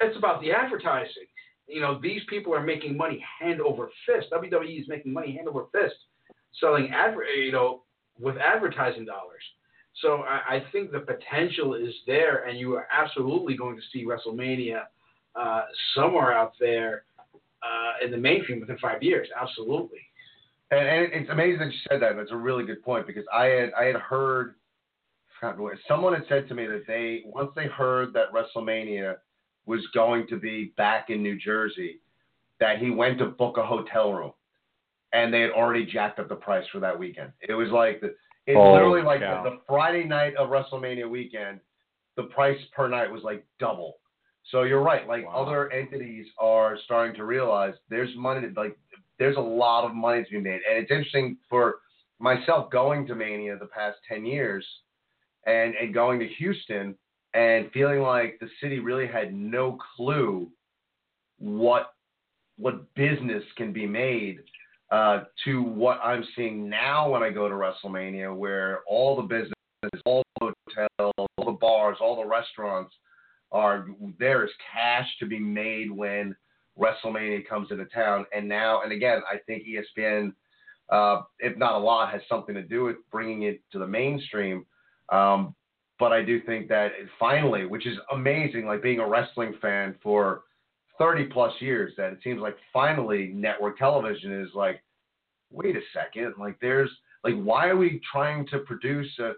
It's about the advertising. You know, these people are making money hand over fist. WWE is making money hand over fist, selling adver- you know, with advertising dollars. So I, I think the potential is there, and you are absolutely going to see WrestleMania uh, somewhere out there uh, in the mainstream within five years. Absolutely. And, and, it's amazing that you said that. That's a really good point because I had I had heard someone had said to me that they once they heard that WrestleMania was going to be back in New Jersey, that he went to book a hotel room, and they had already jacked up the price for that weekend. It was like the it's oh, literally like the, the Friday night of WrestleMania weekend, the price per night was like double. So you're right. Like wow. other entities are starting to realize there's money. To, like there's a lot of money to be made, and it's interesting for myself going to Mania the past 10 years and, and going to Houston and feeling like the city really had no clue what what business can be made uh, to what I'm seeing now when I go to WrestleMania, where all the business, all the hotels, all the bars, all the restaurants are there is cash to be made when WrestleMania comes into town. And now, and again, I think ESPN, uh, if not a lot, has something to do with bringing it to the mainstream. Um, but I do think that finally, which is amazing, like being a wrestling fan for 30 plus years, that it seems like finally network television is like, wait a second, like there's like why are we trying to produce a,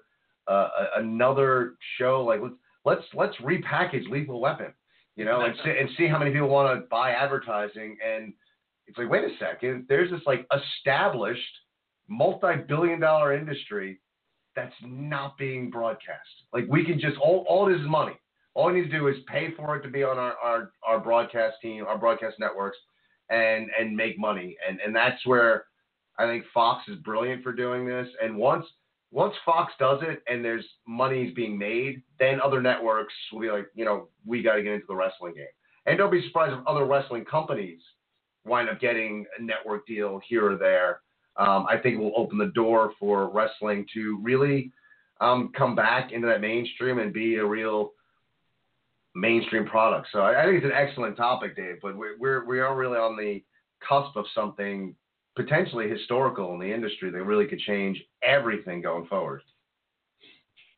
a another show? Like let's let's let's repackage Lethal Weapon, you know, and see, and see how many people want to buy advertising. And it's like, wait a second, there's this like established multi-billion dollar industry that's not being broadcast. Like we can just all all this is money. All we need to do is pay for it to be on our, our, our broadcast team, our broadcast networks, and and make money. And and that's where I think Fox is brilliant for doing this. And once once Fox does it and there's money's being made, then other networks will be like, you know, we got to get into the wrestling game. And don't be surprised if other wrestling companies wind up getting a network deal here or there um, I think will open the door for wrestling to really um, come back into that mainstream and be a real mainstream product. So I, I, think it's an excellent topic, Dave. But we're, we're we are really on the cusp of something potentially historical in the industry that really could change everything going forward.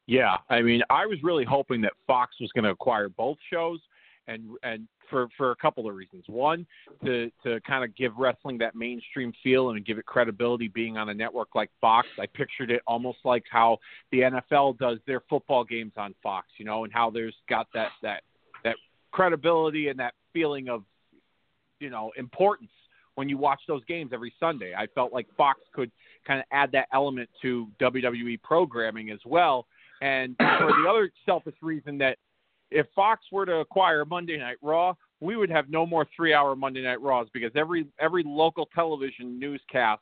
Yeah, I mean, I was really hoping that Fox was going to acquire both shows and and for for a couple of reasons. One, to to kind of give wrestling that mainstream feel and give it credibility being on a network like Fox. I pictured it almost like how the NFL does their football games on Fox, you know, and how there's got that that that credibility and that feeling of you know importance when you watch those games every Sunday. I felt like Fox could kind of add that element to WWE programming as well. And for the other selfish reason that if Fox were to acquire Monday Night Raw, we would have no more three-hour Monday Night Raws because every every local television newscast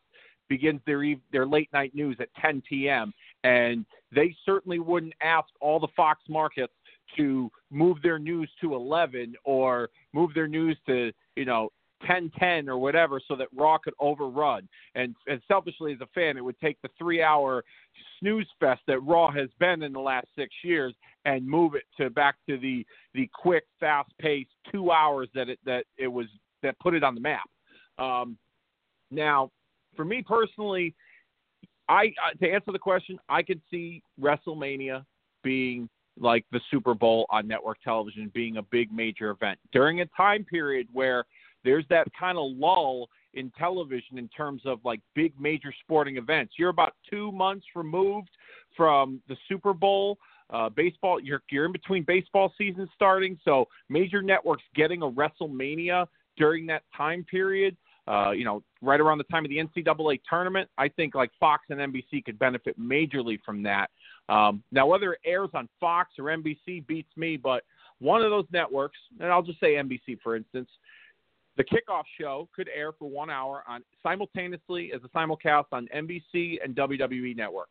begins their their late night news at 10 p.m. and they certainly wouldn't ask all the Fox markets to move their news to 11 or move their news to you know 10-10 or whatever so that Raw could overrun. And, and selfishly as a fan, it would take the three-hour snooze fest that Raw has been in the last six years and move it to back to the the quick, fast-paced two hours that it that it was that put it on the map. Um, now, for me personally, I to answer the question, I could see WrestleMania being like the Super Bowl on network television being a big major event during a time period where there's that kind of lull in television in terms of like big major sporting events. You're about two months removed from the Super Bowl. Uh, baseball, you're you're in between baseball season starting, so major networks getting a WrestleMania during that time period. Uh, you know, right around the time of the NCAA tournament, I think like Fox and NBC could benefit majorly from that. Um, now, whether it airs on Fox or NBC beats me, but one of those networks, and I'll just say NBC for instance, the kickoff show could air for one hour on simultaneously as a simulcast on NBC and WWE Network.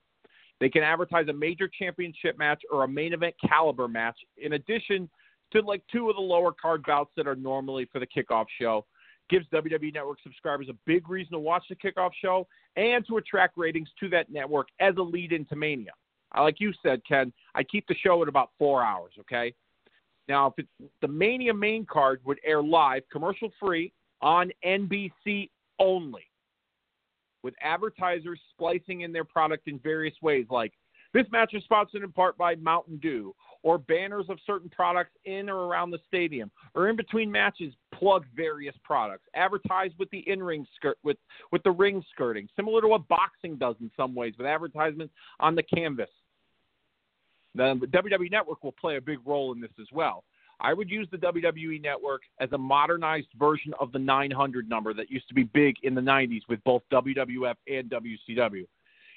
They can advertise a major championship match or a main event caliber match, in addition to like two of the lower card bouts that are normally for the kickoff show. Gives WWE Network subscribers a big reason to watch the kickoff show and to attract ratings to that network as a lead into Mania. Like you said, Ken, I keep the show at about four hours, okay? Now, if it's the Mania main card would air live, commercial free, on NBC only, with advertisers splicing in their product in various ways, like this match is sponsored in part by Mountain Dew, or banners of certain products in or around the stadium, or in between matches, plug various products. Advertise with the in-ring skirt, with with the ring skirting, similar to what boxing does in some ways, with advertisements on the canvas. The WWE Network will play a big role in this as well. I would use the WWE Network as a modernized version of the 900 number that used to be big in the 90s with both WWF and WCW.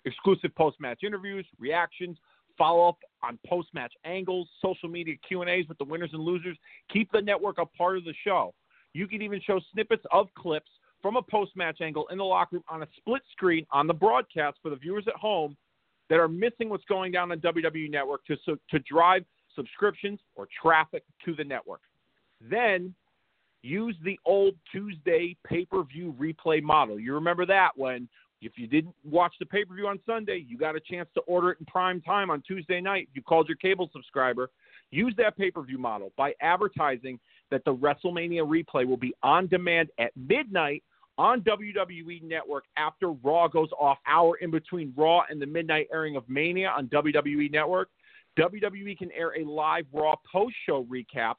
Exclusive post-match interviews, reactions, follow-up on post-match angles, social media Q&As with the winners and losers. Keep the network a part of the show. You can even show snippets of clips from a post match angle in the locker room on a split screen on the broadcast for the viewers at home that are missing what's going down on WWE Network to to drive subscriptions or traffic to the network. Then use the old Tuesday pay-per-view replay model. You remember that when if you didn't watch the pay-per-view on Sunday, you got a chance to order it in prime time on Tuesday night. You called your cable subscriber, use that pay-per-view model by advertising that the WrestleMania replay will be on demand at midnight on WWE Network after Raw goes off, hour in between Raw and the midnight airing of Mania on WWE Network. WWE can air a live Raw post show recap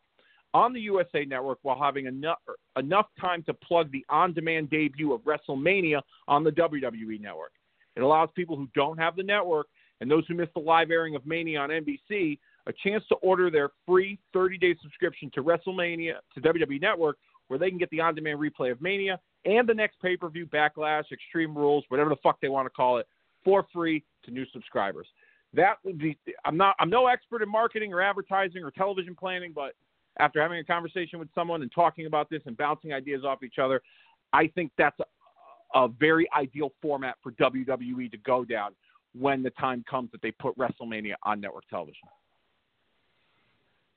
on the USA Network while having enough, enough time to plug the on demand debut of WrestleMania on the WWE Network. It allows people who don't have the network and those who missed the live airing of Mania on NBC a chance to order their free 30 day subscription to WrestleMania to WWE Network, where they can get the on demand replay of Mania and the next pay per view, Backlash, Extreme Rules, whatever the fuck they want to call it, for free to new subscribers. That would be. I'm not. I'm no expert in marketing or advertising or television planning, but after having a conversation with someone and talking about this and bouncing ideas off each other, I think that's a, a very ideal format for WWE to go down when the time comes that they put WrestleMania on network television.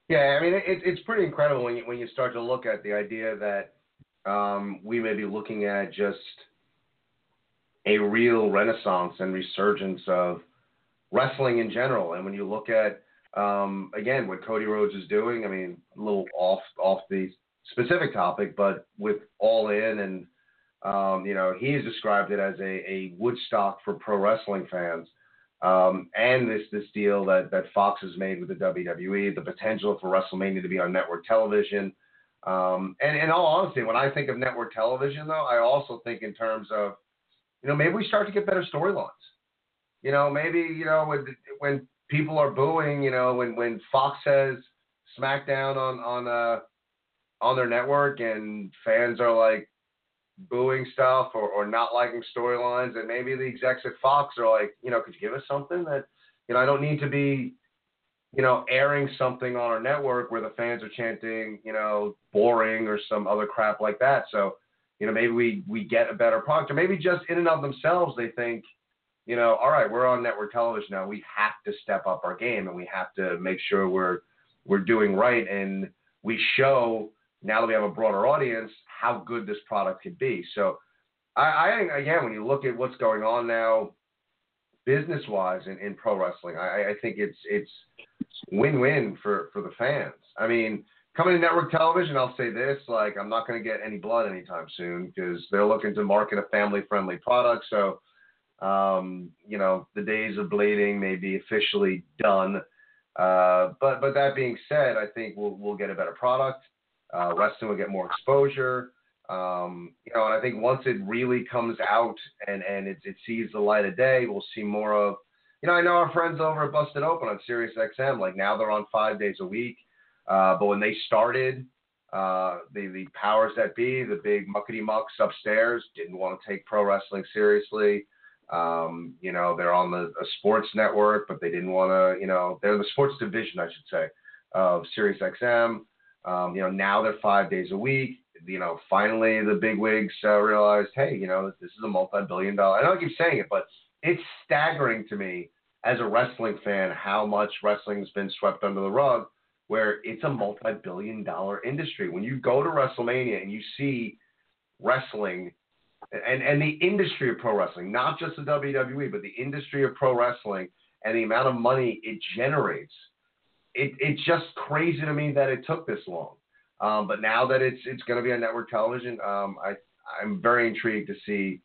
Yeah, I mean it, it's pretty incredible when you when you start to look at the idea that um, we may be looking at just a real renaissance and resurgence of wrestling in general. And when you look at um, again what Cody Rhodes is doing, I mean a little off off the specific topic, but with All In and um, you know he's described it as a, a Woodstock for pro wrestling fans. Um, and this this deal that, that Fox has made with the WWE, the potential for WrestleMania to be on network television. Um, and in all honesty, when I think of network television, though, I also think in terms of, you know, maybe we start to get better storylines. You know, maybe you know when when people are booing, you know, when when Fox says SmackDown on on uh on their network and fans are like, booing stuff or, or not liking storylines, and maybe the execs at Fox are like, you know, could you give us something that, you know, I don't need to be, you know, airing something on our network where the fans are chanting, you know, boring or some other crap like that. So, you know, maybe we we get a better product, or maybe just in and of themselves they think, you know, all right, we're on network television now. We have to step up our game, and we have to make sure we're we're doing right, and we show now that we have a broader audience how good this product could be. So I, think again when you look at what's going on now business wise in, in pro wrestling, I, I think it's it's win win for, for the fans. I mean, coming to network television, I'll say this, like I'm not gonna get any blood anytime soon because they're looking to market a family friendly product. So um, you know, the days of blading may be officially done. Uh, but but that being said, I think we'll we'll get a better product. Uh, wrestling will get more exposure. Um, you know, and I think once it really comes out and and it, it sees the light of day, we'll see more of. You know, I know our friends over at Busted Open on Sirius XM. Like now they're on five days a week. Uh, but when they started, uh, the the powers that be, the big muckety mucks upstairs, didn't want to take pro wrestling seriously. Um, you know, they're on the sports network, but they didn't want to. You know, they're the sports division, I should say, of Sirius XM. Um, you know, now they're five days a week. You know, finally the big wigs uh, realized, hey, you know, this is a multi-billion dollar. I don't keep saying it, but it's staggering to me as a wrestling fan how much wrestling's been swept under the rug. Where it's a multi-billion dollar industry. When you go to WrestleMania and you see wrestling and, and the industry of pro wrestling, not just the WWE, but the industry of pro wrestling and the amount of money it generates it, it's just crazy to me that it took this long. Um, but now that it's it's going to be on network television, um, I I'm very intrigued to see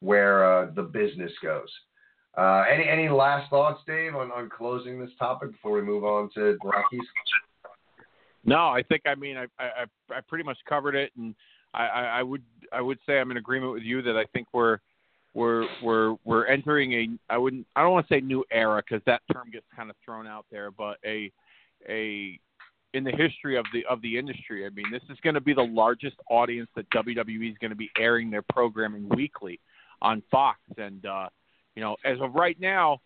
where uh, the business goes. Uh, any any last thoughts, Dave, on, on closing this topic before we move on to Rockies? No, I think I mean I I, I pretty much covered it, and I, I would I would say I'm in agreement with you that I think we're we're we're we're entering a I wouldn't I don't want to say new era because that term gets kind of thrown out there, but a a in the history of the of the industry. I mean, this is going to be the largest audience that WWE is going to be airing their programming weekly on Fox, and uh, you know, as of right now,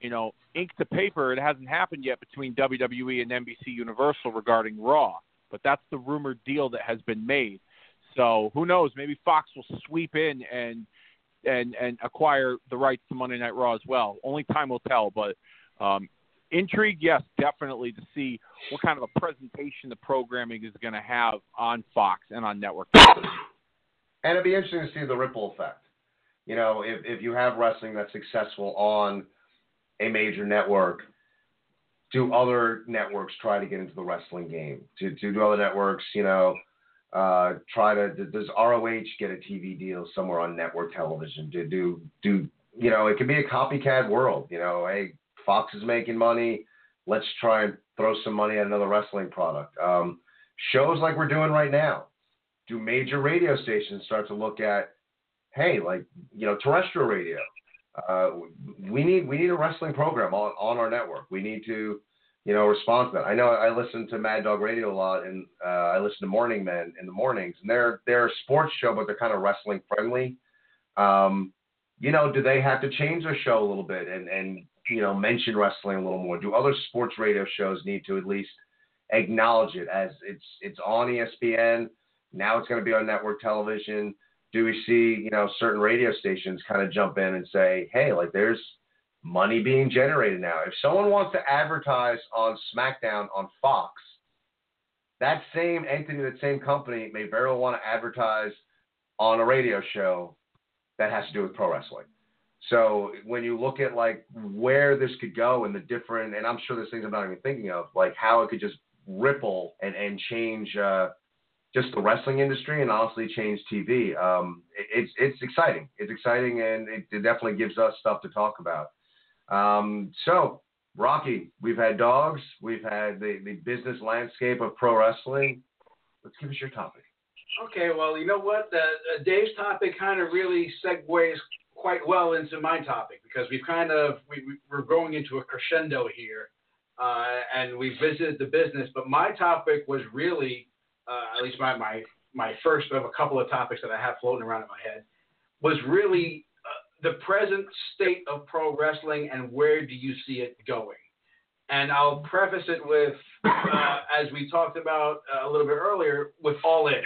you know, ink to paper, it hasn't happened yet between WWE and NBC Universal regarding Raw, but that's the rumored deal that has been made. So who knows? Maybe Fox will sweep in and and and acquire the rights to Monday Night Raw as well. Only time will tell. But um, intrigue, yes, definitely to see what kind of a presentation the programming is going to have on Fox and on network. And it'd be interesting to see the ripple effect. You know, if, if you have wrestling that's successful on a major network, do other networks try to get into the wrestling game? Do, do, do other networks, you know, uh, try to, does ROH get a TV deal somewhere on network television? Do, do, do, you know, it could be a copycat world. You know, hey, Fox is making money. Let's try and throw some money at another wrestling product. Um, shows like we're doing right now. Do major radio stations start to look at, hey, like you know, terrestrial radio? Uh, we need we need a wrestling program on, on our network. We need to, you know, respond to that. I know I listen to Mad Dog Radio a lot, and uh, I listen to Morning Men in the mornings, and they're they're a sports show, but they're kind of wrestling friendly. Um, you know, do they have to change their show a little bit and and you know, mention wrestling a little more? Do other sports radio shows need to at least acknowledge it as it's it's on ESPN? Now it's going to be on network television. Do we see you know certain radio stations kind of jump in and say, hey, like there's money being generated now? If someone wants to advertise on SmackDown on Fox, that same entity, that same company may very well want to advertise on a radio show that has to do with pro wrestling. So when you look at like where this could go and the different, and I'm sure there's things I'm not even thinking of, like how it could just ripple and and change uh, just the wrestling industry and honestly change TV. Um, it, it's it's exciting. It's exciting and it, it, definitely gives us stuff to talk about. Um, so Rocky, we've had dogs, we've had the the business landscape of pro wrestling. Let's give us your topic. Okay, well, you know what? Uh, Dave's topic kind of really segues quite well into my topic because we've kind of we, we're going into a crescendo here, uh, and we visited the business. But my topic was really, uh, at least my my my first of a couple of topics that I have floating around in my head, was really uh, the present state of pro wrestling and where do you see it going. And I'll preface it with, uh, as we talked about uh, a little bit earlier, with All In.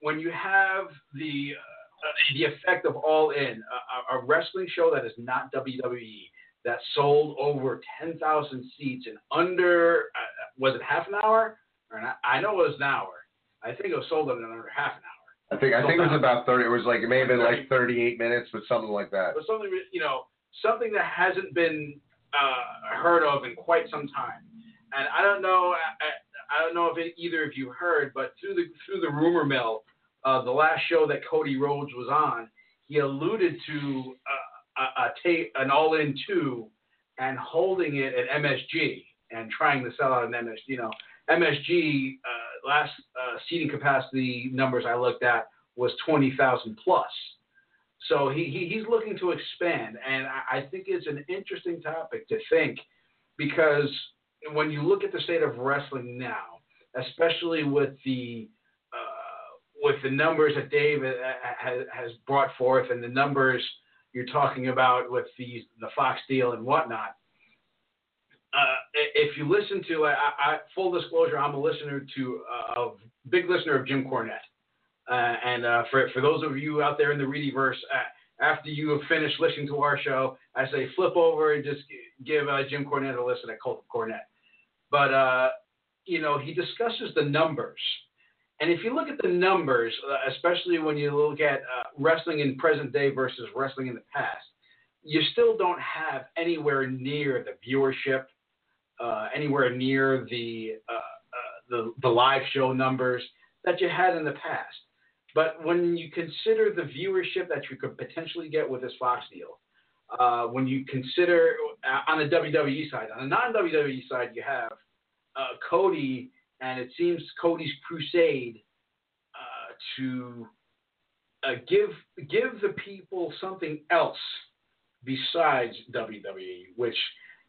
When you have the uh, the effect of All In, a, a, wrestling show that is not WWE, that sold over 10,000 seats in under, uh, was it half an hour? Or not, I know it was an hour. I think it was sold in under half an hour. I think I think it was about 30. It was like it may have been like 38 minutes, but something like that. But something you know, something that hasn't been uh, heard of in quite some time. And I don't know, I, I don't know if it, either of you heard, but through the through the rumor mill, uh, the last show that Cody Rhodes was on, he alluded to uh, a, a tape, an All In two, and holding it at MSG and trying to sell out an MSG. You know, MSG uh, last uh, seating capacity numbers I looked at was twenty thousand plus. So he, he, he's looking to expand, and I, I think it's an interesting topic to think because when you look at the state of wrestling now, especially with the with the numbers that Dave has brought forth and the numbers you're talking about with the the Fox deal and whatnot. Uh, if you listen to, I, I, full disclosure, I'm a listener to, uh, of big listener of Jim Cornette. Uh, and uh, for for those of you out there in the Reediverse, uh, after you have finished listening to our show, I say flip over and just give uh, Jim Cornette a listen at Cult Cornette. But you know, he discusses the numbers and if you look at the numbers, uh, especially when you look at uh, wrestling in present day versus wrestling in the past, you still don't have anywhere near the viewership, uh, anywhere near the, uh, uh, the the live show numbers that you had in the past. But when you consider the viewership that you could potentially get with this Fox deal, uh, when you consider on the WWE side, on the non WWE side, you have Cody and it seems Cody's crusade uh, to uh, give give the people something else besides WWE, which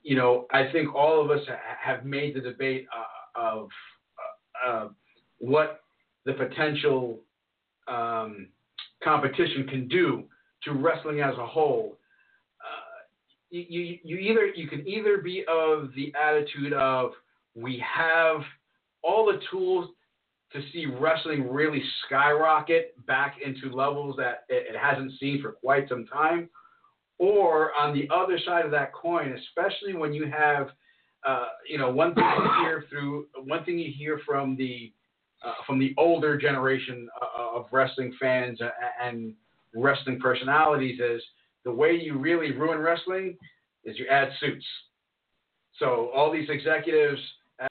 you know I think all of us ha- have made the debate uh, of uh, uh, what the potential um, competition can do to wrestling as a whole. Uh, you, you either you can either be of the attitude of we have all the tools to see wrestling really skyrocket back into levels that it, hasn't seen for quite some time, or on the other side of that coin, especially when you have, uh, you know, one thing you hear through one thing you hear from the uh, from the older generation uh, of wrestling fans and wrestling personalities is the way you really ruin wrestling is you add suits. So all these executives,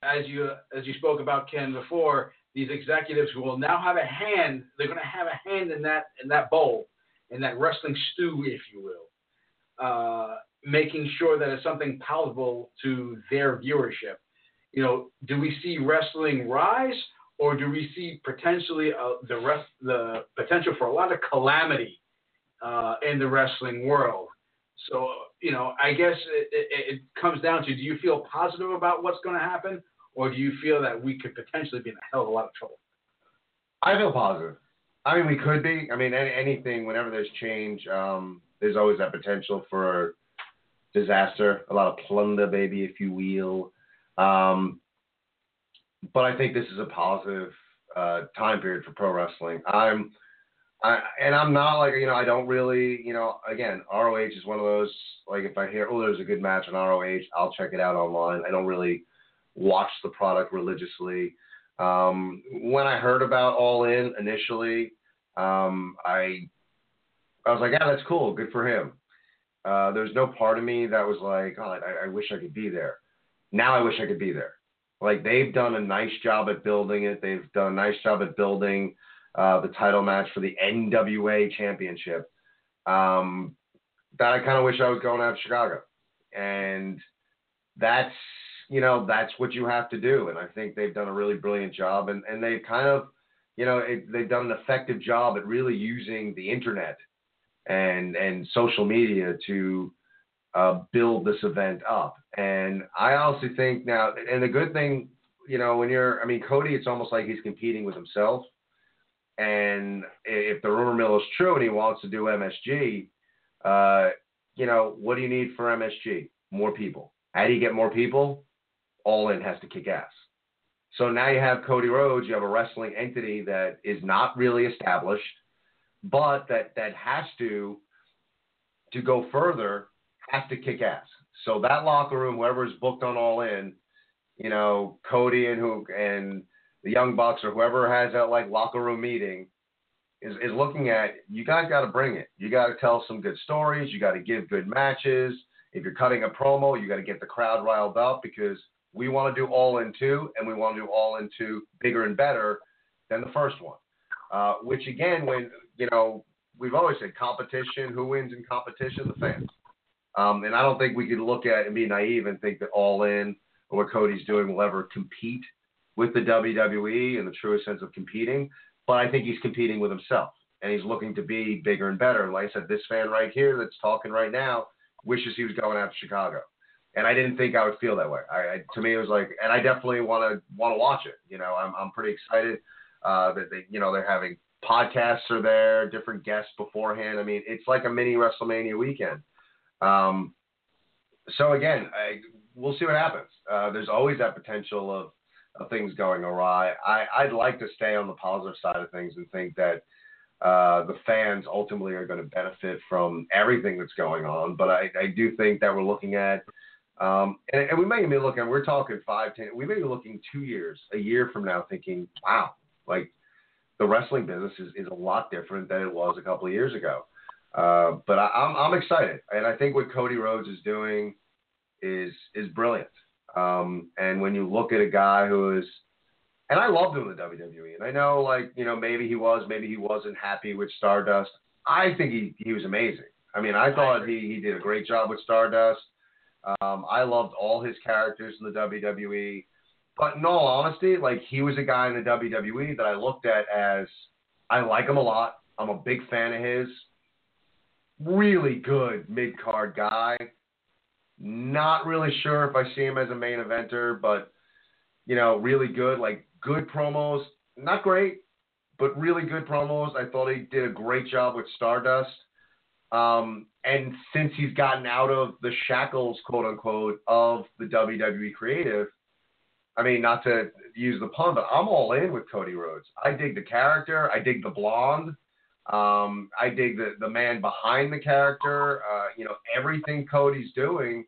as you as you spoke about Ken before, these executives will now have a hand, they're going to have a hand in that in that bowl, in that wrestling stew, if you will, uh, making sure that it's something palatable to their viewership. You know, do we see wrestling rise, or do we see potentially uh, the rest the potential for a lot of calamity uh, in the wrestling world? So, you know, I guess it, it, it, comes down to do you feel positive about what's going to happen, or do you feel that we could potentially be in a hell of a lot of trouble? I feel positive. I mean, we could be. I mean, any, anything, whenever there's change, um, there's always that potential for disaster, a lot of plunder, baby, if you will. Um, but I think this is a positive uh, time period for pro wrestling. I'm And I'm not like you know I don't really you know again ROH is one of those like if I hear oh there's a good match on ROH I'll check it out online I don't really watch the product religiously. Um, when I heard about All In initially, um, I I was like yeah that's cool good for him. Uh, there's no part of me that was like oh I, I wish I could be there. Now I wish I could be there. Like they've done a nice job at building it. They've done a nice job at building uh, the title match for the NWA Championship. Um, that I kind of wish I was going out of Chicago, and that's you know that's what you have to do. And I think they've done a really brilliant job, and and they've kind of you know it, they've done an effective job at really using the internet and and social media to uh, build this event up. And I also think now, and the good thing, you know, when you're, I mean, Cody, it's almost like he's competing with himself. And if the rumor mill is true and he wants to do MSG, uh, you know, what do you need for MSG? More people. How do you get more people? All in has to kick ass. So now you have Cody Rhodes, you have a wrestling entity that is not really established, but that that has to to go further, has to kick ass. So that locker room, whoever is booked on All In, you know, Cody and who and the Young Bucks or whoever has that like locker room meeting is, is looking at you guys got to bring it. You got to tell some good stories. You got to give good matches. If you're cutting a promo, you got to get the crowd riled up because we want to do all in two and we want to do all in two bigger and better than the first one. Uh, which again, when you know we've always said competition, who wins in competition? The fans. Um, and I don't think we could look at and be naive and think that all in or what Cody's doing will ever compete with the WWE in the truest sense of competing, but I think he's competing with himself and he's looking to be bigger and better. And like I said, this fan right here that's talking right now wishes he was going out to Chicago. And I didn't think I would feel that way. I, I to me it was like, and I definitely want to want to watch it. You know, I'm I'm pretty excited uh, that they you know they're having podcasts are there, different guests beforehand. I mean, it's like a mini WrestleMania weekend. Um, so again, I, we'll see what happens. Uh, there's always that potential of of things going awry. I, I'd like to stay on the positive side of things and think that uh, the fans ultimately are going to benefit from everything that's going on. But I, I do think that we're looking at, um, and, and, we may even be looking, we're talking five, ten, we may be looking two years, a year from now, thinking, wow, like the wrestling business is, is a lot different than it was a couple of years ago. Uh, but I, I'm, I'm excited, and I think what Cody Rhodes is doing is is brilliant. Um, and when you look at a guy who is, and I loved him in the WWE, and I know like you know maybe he was, maybe he wasn't happy with Stardust. I think he he was amazing. I mean, I thought he he did a great job with Stardust. Um, I loved all his characters in the WWE. But in all honesty, like he was a guy in the WWE that I looked at as I like him a lot. I'm a big fan of his. Really good mid card guy. Not really sure if I see him as a main eventer, but you know, really good, like good promos. Not great, but really good promos. I thought he did a great job with Stardust. Um, and since he's gotten out of the shackles, quote unquote, of the WWE creative, I mean, not to use the pun, but I'm all in with Cody Rhodes. I dig the character. I dig the blonde. Um, I dig the the man behind the character. Uh, you know, everything Cody's doing,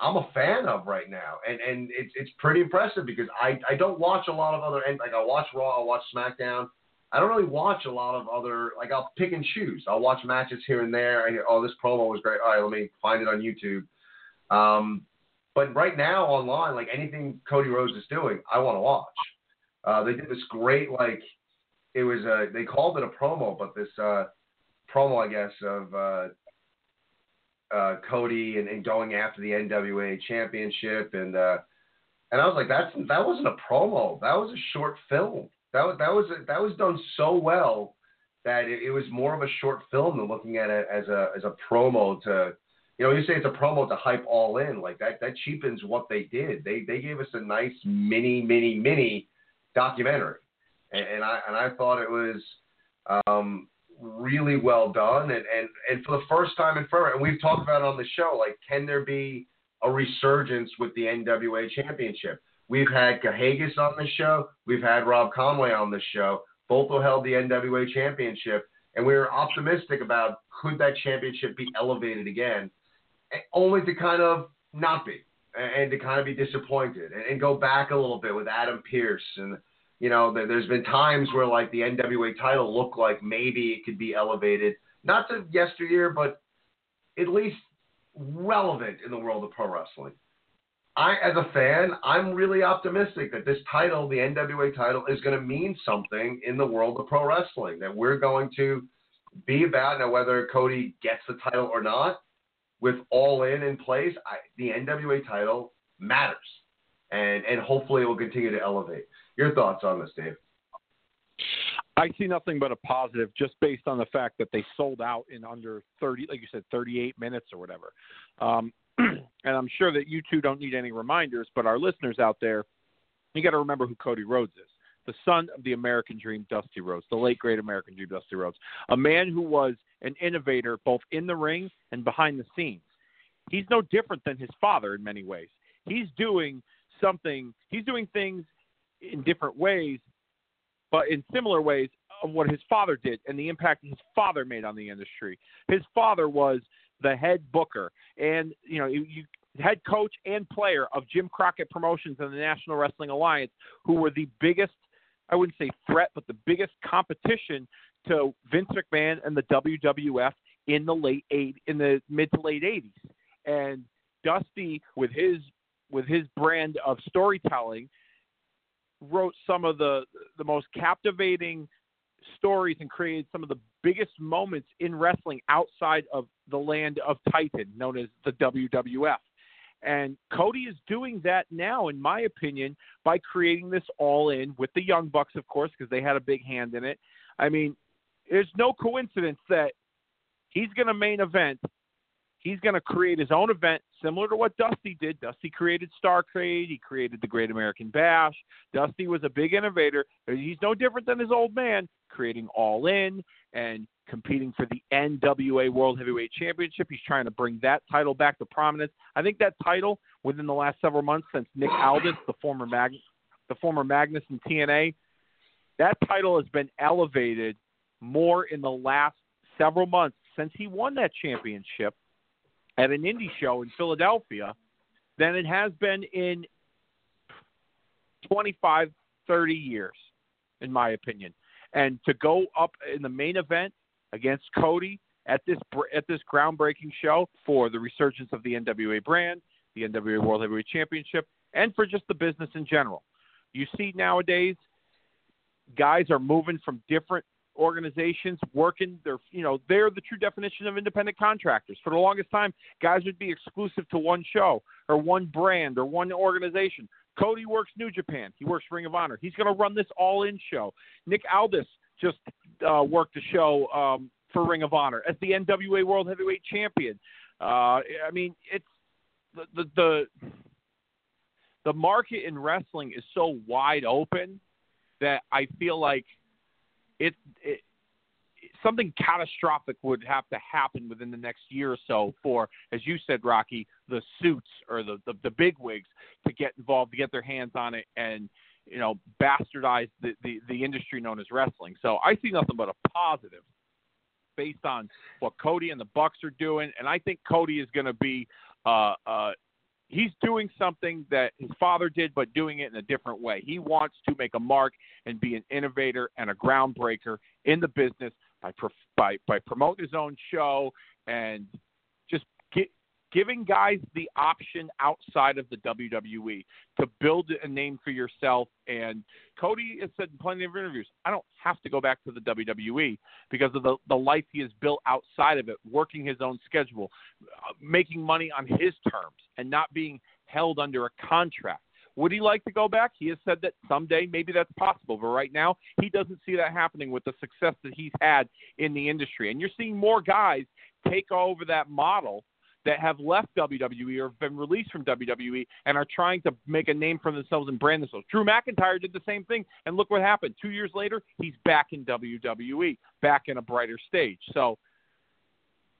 I'm a fan of right now, and and it's it's pretty impressive because I I don't watch a lot of other and like I watch Raw, I watch SmackDown. I don't really watch a lot of other like I'll pick and choose. I'll watch matches here and there. I hear, oh, this promo was great. All right, let me find it on YouTube. Um, but right now online, like anything Cody Rhodes is doing, I want to watch. Uh, they did this great like it was a they called it a promo, but this uh, promo I guess of uh, uh, Cody and, and going after the NWA championship and uh, and I was like that's that wasn't a promo that was a short film that was that was that was done so well that it, it was more of a short film than looking at it as a as a promo to you know, you say it's a promo to hype all in, like that that cheapens what they did. They they gave us a nice mini, mini, mini documentary. And, and I and I thought it was um, really well done and, and, and for the first time in forever, and we've talked about it on the show, like can there be a resurgence with the NWA championship? We've had Kahagas on the show, we've had Rob Conway on the show, both held the NWA championship, and we were optimistic about could that championship be elevated again eh, only to kind of not be and to kind of be disappointed and, go back a little bit with Adam Pearce and you know there's been times where like the NWA title looked like maybe it could be elevated not to yesteryear but at least relevant in the world of pro wrestling. I, as a fan, I'm really optimistic that this title, the NWA title, is going to mean something in the world of pro wrestling. That we're going to be about now, whether Cody gets the title or not with All In in place, I, the NWA title matters, and and hopefully it will continue to elevate. Your thoughts on this, Dave? I see nothing but a positive just based on the fact that they sold out in under 30, like you said, 38 minutes or whatever. Um, (clears throat) and I'm sure that you two don't need any reminders, but our listeners out there, you got to remember who Cody Rhodes is the son of the American Dream, Dusty Rhodes, the late great American Dream, Dusty Rhodes, a man who was an innovator both in the ring and behind the scenes. He's no different than his father in many ways. He's doing something, he's doing things in different ways, but in similar ways of what his father did and the impact his father made on the industry. His father was the head booker and you know you, you head coach and player of Jim Crockett Promotions and the National Wrestling Alliance, who were the biggest I wouldn't say threat, but the biggest competition to Vince McMahon and the WWF in the late eight in the mid to late 80s. And Dusty, with his with his brand of storytelling, wrote some of the the most captivating stories and created some of the biggest moments in wrestling outside of the land of Titan, known as the WWF. And Cody is doing that now, in my opinion, by creating this all in with the Young Bucks, of course, because they had a big hand in it. I mean, there's no coincidence that he's going to main event. He's going to create his own event similar to what Dusty did. Dusty created Starcade. He created the Great American Bash. Dusty was a big innovator. He's no different than his old man, creating All In and competing for the NWA World Heavyweight Championship. He's trying to bring that title back to prominence. I think that title within the last several months since Nick Aldis, the former Mag- the former Magnus in TNA, that title has been elevated more in the last several months since he won that championship at an indie show in Philadelphia than it has been in 25, 30 years, in my opinion. And to go up in the main event against Cody at this at this groundbreaking show for the resurgence of the NWA brand, the NWA World Heavyweight Championship, and for just the business in general. You see nowadays, guys are moving from different organizations working they're you know they're the true definition of independent contractors. For the longest time guys would be exclusive to one show or one brand or one organization. Cody works new japan. He works ring of honor. He's going to run this all in show. Nick aldis just uh, worked a show um, for Ring of Honor as the NWA World Heavyweight Champion. Uh, I mean, it's the, the the the market in wrestling is so wide open that I feel like it, it something catastrophic would have to happen within the next year or so for, as you said, Rocky, the suits or the the, the big wigs to get involved, to get their hands on it, and you know, bastardize the, the the industry known as wrestling. So I see nothing but a positive based on what Cody and the Bucks are doing, and I think Cody is going to be. Uh, uh, he's doing something that his father did, but doing it in a different way. He wants to make a mark and be an innovator and a groundbreaker in the business by by by promoting his own show and just get, giving guys the option outside of the WWE to build a name for yourself. And Cody has said in plenty of interviews, I don't have to go back to the WWE because of the, the life he has built outside of it, working his own schedule, making money on his terms, and not being held under a contract. Would he like to go back? He has said that someday maybe that's possible, but right now he doesn't see that happening with the success that he's had in the industry. And you're seeing more guys take over that model that have left WWE or been released from WWE and are trying to make a name for themselves and brand themselves. Drew McIntyre did the same thing, and look what happened. Two years later, he's back in WWE, back in a brighter stage. So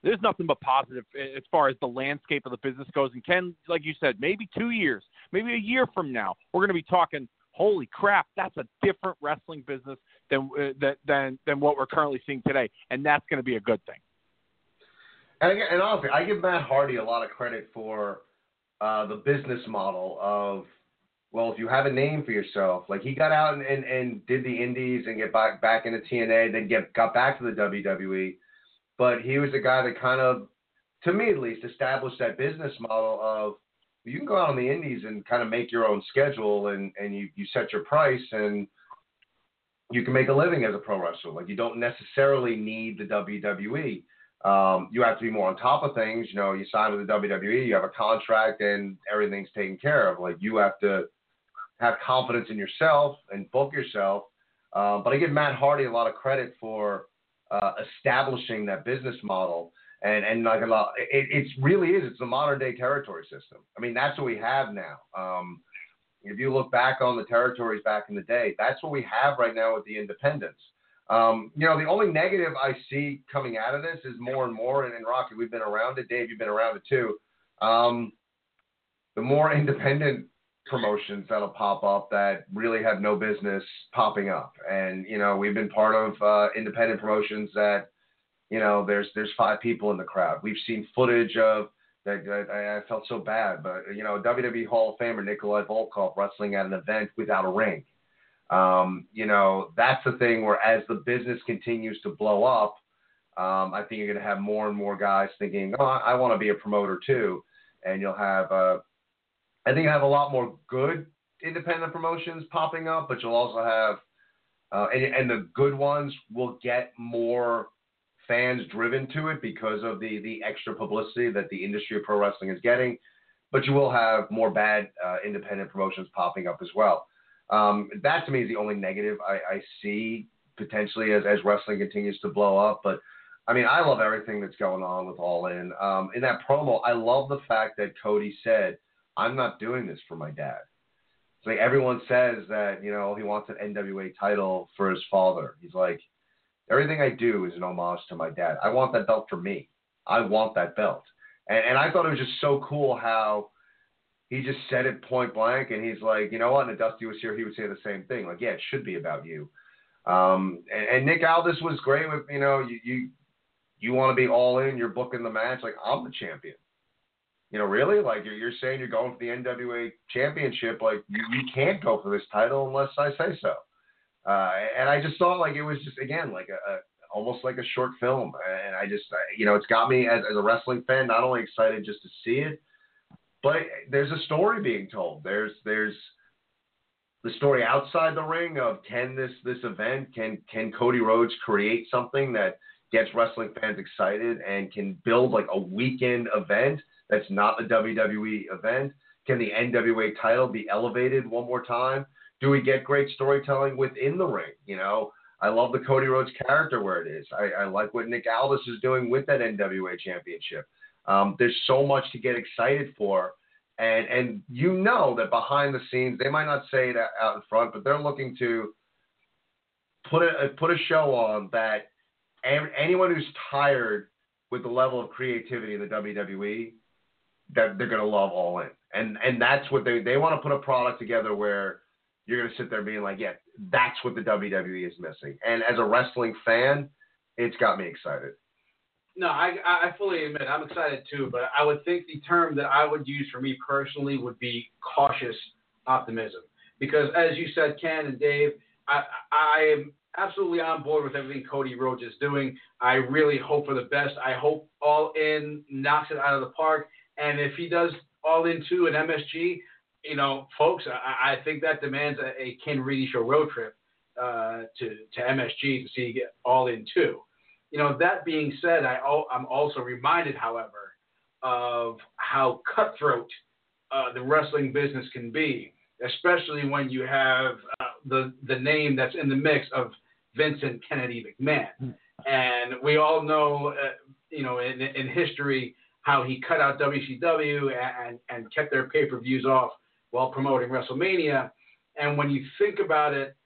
there's nothing but positive as far as the landscape of the business goes. And Ken, like you said, maybe two years, maybe a year from now, we're going to be talking. Holy crap! That's a different wrestling business than uh, than than what we're currently seeing today, and that's going to be a good thing. And, again, and honestly, I give Matt Hardy a lot of credit for uh, the business model of, well, if you have a name for yourself, like he got out and, and, and did the Indies and get back back into TNA, then get got back to the WWE, but he was the guy that kind of, to me at least, established that business model of you can go out on the Indies and kind of make your own schedule and and you you set your price and you can make a living as a pro wrestler. Like you don't necessarily need the WWE. Um, you have to be more on top of things. You know, you sign with the WWE, you have a contract, and everything's taken care of. Like you have to have confidence in yourself and book yourself. Um, but I give Matt Hardy a lot of credit for uh, establishing that business model. And, and like a lot, it, really is. It's the modern day territory system. I mean, that's what we have now. Um, if you look back on the territories back in the day, that's what we have right now with the independents. Um, you know, the only negative I see coming out of this is more and more, and, and Rocky, we've been around it. Dave, you've been around it too. Um, the more (laughs) independent promotions that'll pop up that really have no business popping up, and you know, we've been part of uh, independent promotions that, you know, there's there's five people in the crowd. We've seen footage of that. I, I felt so bad, but you know, WWE Hall of Famer Nikolai Volkov wrestling at an event without a ring. Um, you know, that's the thing where as the business continues to blow up, um, I think you're going to have more and more guys thinking, oh, I, I want to be a promoter too. And you'll have, uh, I think you have a lot more good independent promotions popping up, but you'll also have, uh, and, and the good ones will get more fans driven to it because of the the extra publicity that the industry of pro wrestling is getting. But you will have more bad uh, independent promotions popping up as well. Um, that to me is the only negative I, I see potentially as, as wrestling continues to blow up. But I mean, I love everything that's going on with All In. Um, in that promo, I love the fact that Cody said, "I'm not doing this for my dad." It's like everyone says that you know he wants an NWA title for his father. He's like, everything I do is an homage to my dad. I want that belt for me. I want that belt. And, and I thought it was just so cool how he just said it point blank, and he's like, you know what? And if Dusty was here, he would say the same thing. Like, yeah, it should be about you. Um, and, and Nick Aldis was great with, you know, you you, you want to be all in, you're booking the match. Like, I'm the champion. You know, really? Like, you're, you're saying you're going for the NWA championship. Like, you, you can't go for this title unless I say so. Uh, and I just thought like it was just again like a, a almost like a short film, and I just you know it's got me as, as a wrestling fan not only excited just to see it, but there's a story being told. There's there's the story outside the ring of can this this event can can Cody Rhodes create something that gets wrestling fans excited and can build like a weekend event that's not a WWE event? Can the NWA title be elevated one more time? Do we get great storytelling within the ring? You know, I love the Cody Rhodes character where it is. I, I like what Nick Aldis is doing with that NWA championship. Um, there's so much to get excited for. And, and you know that behind the scenes, they might not say it out in front, but they're looking to put a, put a show on that anyone who's tired with the level of creativity in the WWE, that they're gonna love All In, and and that's what they they want to put a product together where you're gonna sit there being like, yeah, that's what the WWE is missing. And as a wrestling fan, it's got me excited. No, I, I fully admit I'm excited too, but I would think the term that I would use for me personally would be cautious optimism. Because as you said, Ken and Dave, I, I am absolutely on board with everything Cody Rhodes is doing. I really hope for the best. I hope All In knocks it out of the park. And if he does All In 2 and MSG, you know, folks, I, I think that demands a, a Ken Reedy show road trip uh, to, to MSG to see get All In 2. You know, that being said, I, I'm also reminded, however, of how cutthroat uh, the wrestling business can be, especially when you have uh, the the name that's in the mix of Vincent Kennedy McMahon, and we all know, uh, you know, in, in history how he cut out WCW and and kept their pay per views off while promoting WrestleMania. And when you think about it,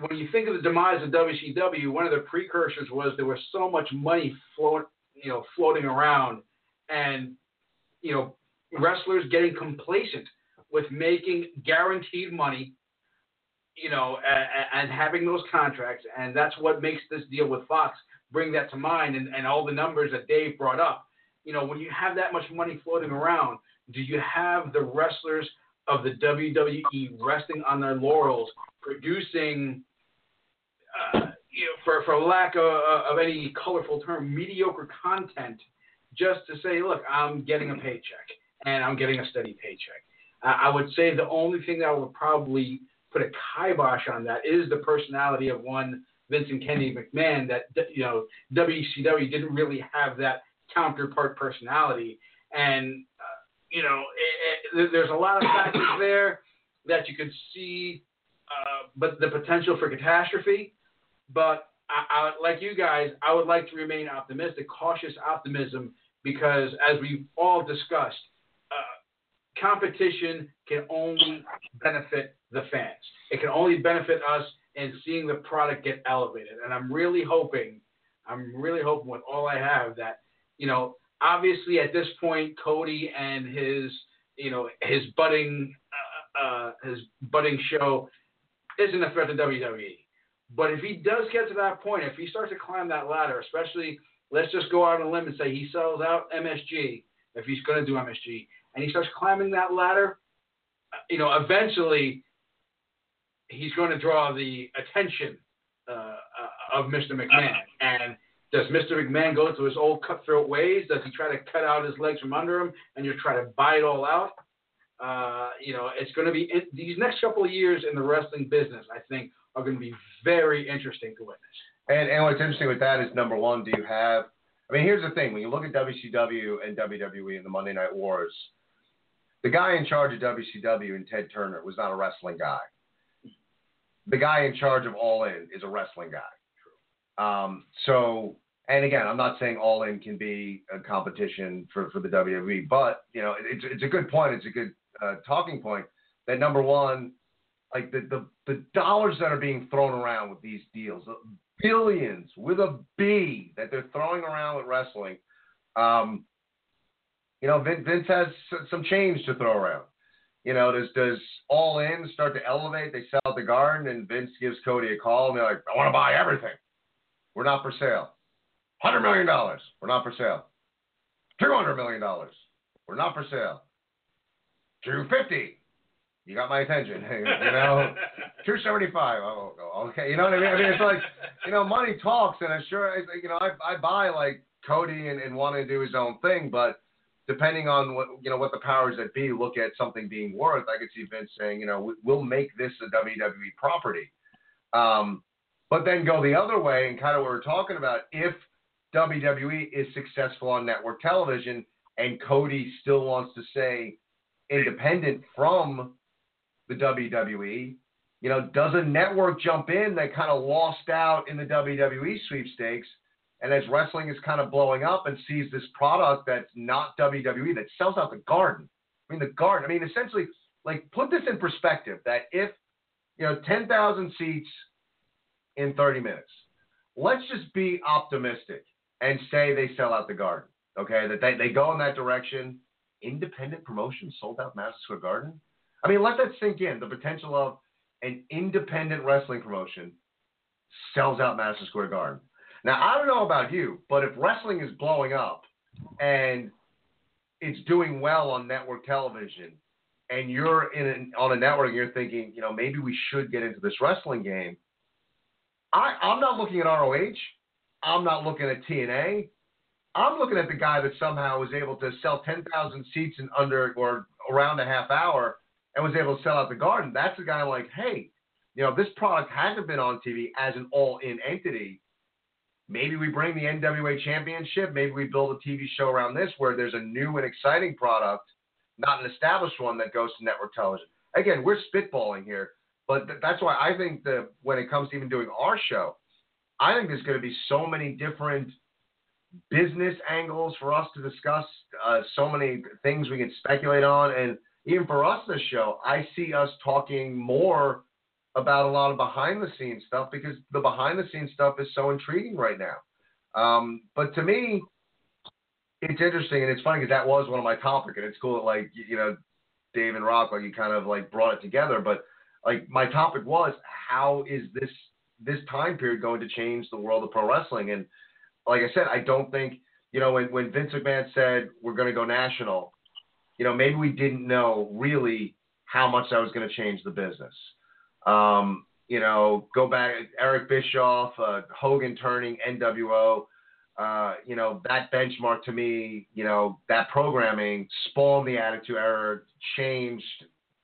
when you think of the demise of WCW, one of the precursors was there was so much money floating, you know, floating around, and you know, wrestlers getting complacent with making guaranteed money, you know, and, and having those contracts, and that's what makes this deal with Fox bring that to mind, and, and all the numbers that Dave brought up. You know, when you have that much money floating around, do you have the wrestlers of the WWE resting on their laurels producing, uh, you know, for, for lack of, of any colorful term, mediocre content just to say, look, I'm getting a paycheck and I'm getting a steady paycheck. I would say the only thing that would probably put a kibosh on that is the personality of one Vincent Kennedy McMahon that, you know, WCW didn't really have that counterpart personality. And, you know, it, it, there's a lot of factors (coughs) there that you could see uh, but the potential for catastrophe. But I, I, like you guys, I would like to remain optimistic, cautious optimism, because as we've all discussed, uh, competition can only benefit the fans. It can only benefit us in seeing the product get elevated. And I'm really hoping, I'm really hoping with all I have that, you know, obviously at this point, Cody and his, you know, his budding, uh, uh, his budding show isn't a threat to WWE. But if he does get to that point, if he starts to climb that ladder, especially let's just go out on a limb and say he sells out MSG, if he's going to do MSG, and he starts climbing that ladder, you know, eventually he's going to draw the attention uh, uh of Mr. McMahon. And does Mr. McMahon go to his old cutthroat ways? Does he try to cut out his legs from under him and just try to buy it all out? Uh, you know, it's going to be these next couple of years in the wrestling business. I think are going to be very interesting to witness. And, and what's interesting with that is number one, do you have? I mean, here's the thing: when you look at WCW and WWE and the Monday Night Wars, the guy in charge of WCW and Ted Turner was not a wrestling guy. The guy in charge of All In is a wrestling guy. Um, so, and again, I'm not saying All In can be a competition for, for the WWE, but you know, it's it's a good point. It's a good uh, talking point that number one, like the, the the dollars that are being thrown around with these deals, billions with a B that they're throwing around with wrestling. Um, you know, Vince, Vince has some change to throw around. You know, does does All In start to elevate? They sell the garden, and Vince gives Cody a call, and they're like, "I want to buy everything. We're not for sale. Hundred million dollars. We're not for sale. Two hundred million dollars. We're not for sale. 250. You got my attention. (laughs) you know, 275. Oh, okay. You know what I mean? I mean, it's like, you know, money talks, and I'm sure, you know, I, I buy like Cody and, and wanting to do his own thing, but depending on what, you know, what the powers that be look at something being worth, I could see Vince saying, you know, we'll make this a WWE property. Um, but then go the other way and kind of what we're talking about. If WWE is successful on network television and Cody still wants to say, independent from the WWE. You know, does a network jump in that kind of lost out in the WWE sweepstakes? And as wrestling is kind of blowing up and sees this product that's not WWE that sells out the garden. I mean, the garden. I mean, essentially, like, put this in perspective that if, you know, 10,000 seats in 30 minutes, let's just be optimistic and say they sell out the Garden. Okay, that they, they go in that direction. Independent promotion sold out Madison Square Garden. I mean, let that sink in. The potential of an independent wrestling promotion sells out Madison Square Garden. Now, I don't know about you, but if wrestling is blowing up and it's doing well on network television, and you're in an, on a network and you're thinking, you know, maybe we should get into this wrestling game. I, I'm not looking at ROH. I'm not looking at TNA. I'm looking at the guy that somehow was able to sell 10,000 seats in under or around a half hour and was able to sell out the garden. That's the guy like, hey, you know, this product hasn't been on TV as an all in entity. Maybe we bring the NWA championship. Maybe we build a TV show around this where there's a new and exciting product, not an established one that goes to network television. Again, we're spitballing here, but th- that's why I think that when it comes to even doing our show, I think there's going to be so many different business angles for us to discuss, uh, so many things we can speculate on. And even for us, this show, I see us talking more about a lot of behind the scenes stuff because the behind the scenes stuff is so intriguing right now. Um, but to me, it's interesting and it's funny because that was one of my topic and it's cool that like you know Dave and Rock like you kind of like brought it together. But like my topic was how is this this time period going to change the world of pro wrestling? And like I said, I don't think you know when when Vince McMahon said we're going to go national, you know maybe we didn't know really how much that was going to change the business. Um, you know, go back Eric Bischoff, uh, Hogan turning NWO. Uh, you know that benchmark to me. You know that programming spawned the Attitude Era, changed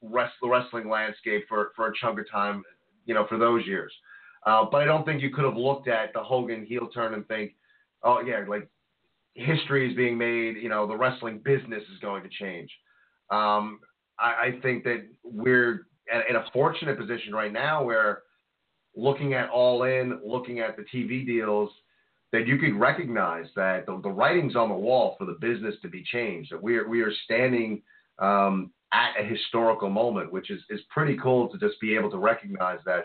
rest, the wrestling landscape for for a chunk of time. You know for those years. Uh, but I don't think you could have looked at the Hogan heel turn and think, oh yeah, like history is being made. You know the wrestling business is going to change. Um, I, I think that we're in a fortunate position right now where looking at All In, looking at the TV deals, that you could recognize that the, the writing's on the wall for the business to be changed. That we are we are standing um, at a historical moment, which is is pretty cool to just be able to recognize that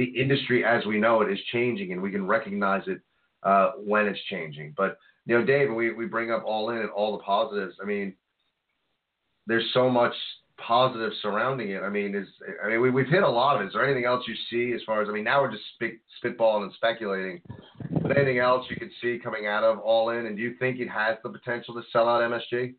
the industry as we know it is changing, and we can recognize it uh, when it's changing. But you know, Dave, we we bring up All In and all the positives. I mean, there's so much positive surrounding it. I mean, is I mean we, we've hit a lot of it. Is there anything else you see as far as I mean now we're just spit, spitballing and speculating, but anything else you could see coming out of All In, and do you think it has the potential to sell out MSG?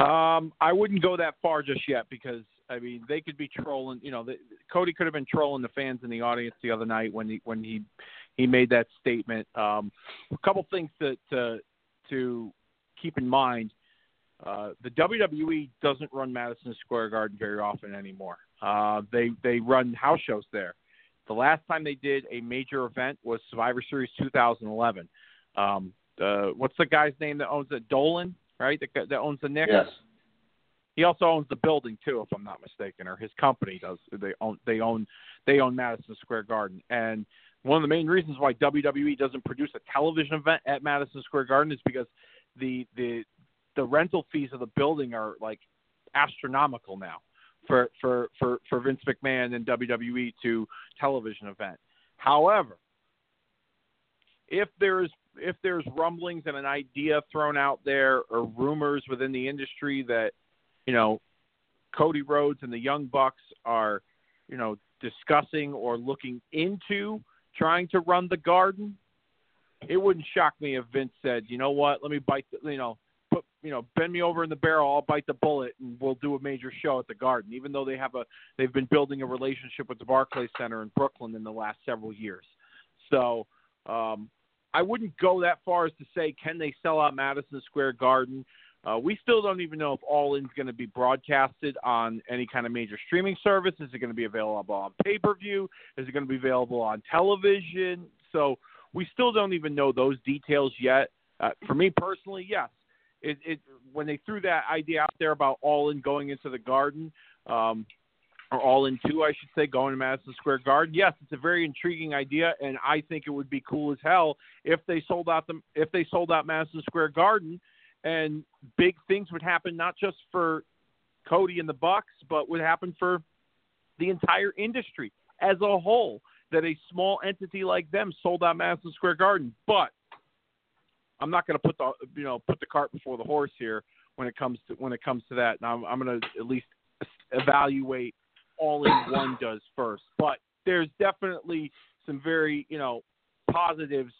Um, I wouldn't go that far just yet because I mean they could be trolling. You know, the, Cody could have been trolling the fans in the audience the other night when he when he he made that statement. Um, a couple things to to to keep in mind uh, the WWE doesn't run Madison Square Garden very often anymore. Uh, they they run house shows there. The last time they did a major event was Survivor Series 2011. Um, uh, what's the guy's name that owns it? Dolan, right? That, that owns the Knicks. Yes. He also owns the building too, if I'm not mistaken, or his company does. They own they own they own Madison Square Garden, and one of the main reasons why WWE doesn't produce a television event at Madison Square Garden is because the the the rental fees of the building are like astronomical now for for for for Vince McMahon and WWE to television event. However, if there's if there's rumblings and an idea thrown out there or rumors within the industry that you know Cody Rhodes and the Young Bucks are you know discussing or looking into trying to run the Garden, it wouldn't shock me if Vince said, you know what, let me bite, the, you know, put you know bend me over in the barrel. I'll bite the bullet and we'll do a major show at the garden. Even though they have a they've been building a relationship with the barclays center in brooklyn in the last several years. So um i wouldn't go that far as to say can they sell out madison square garden uh, we still don't even know if All In's going to be broadcasted on any kind of major streaming service. Is it going to be available on pay per view? Is it going to be available on television? So we still don't even know those details yet. Uh, for me personally, yes, it, it when they threw that idea out there about all in going into the garden, um, or all in two, I should say, going to Madison Square Garden. Yes, it's a very intriguing idea, and I think it would be cool as hell if they sold out the if they sold out Madison Square Garden, and big things would happen not just for Cody and the Bucks, but would happen for the entire industry as a whole. that a small entity like them sold out Madison Square Garden. But I'm not going to put the you know put the cart before the horse here when it comes to when it comes to that. Now I'm, I'm going to at least evaluate all in one does first. But there's definitely some very you know positives,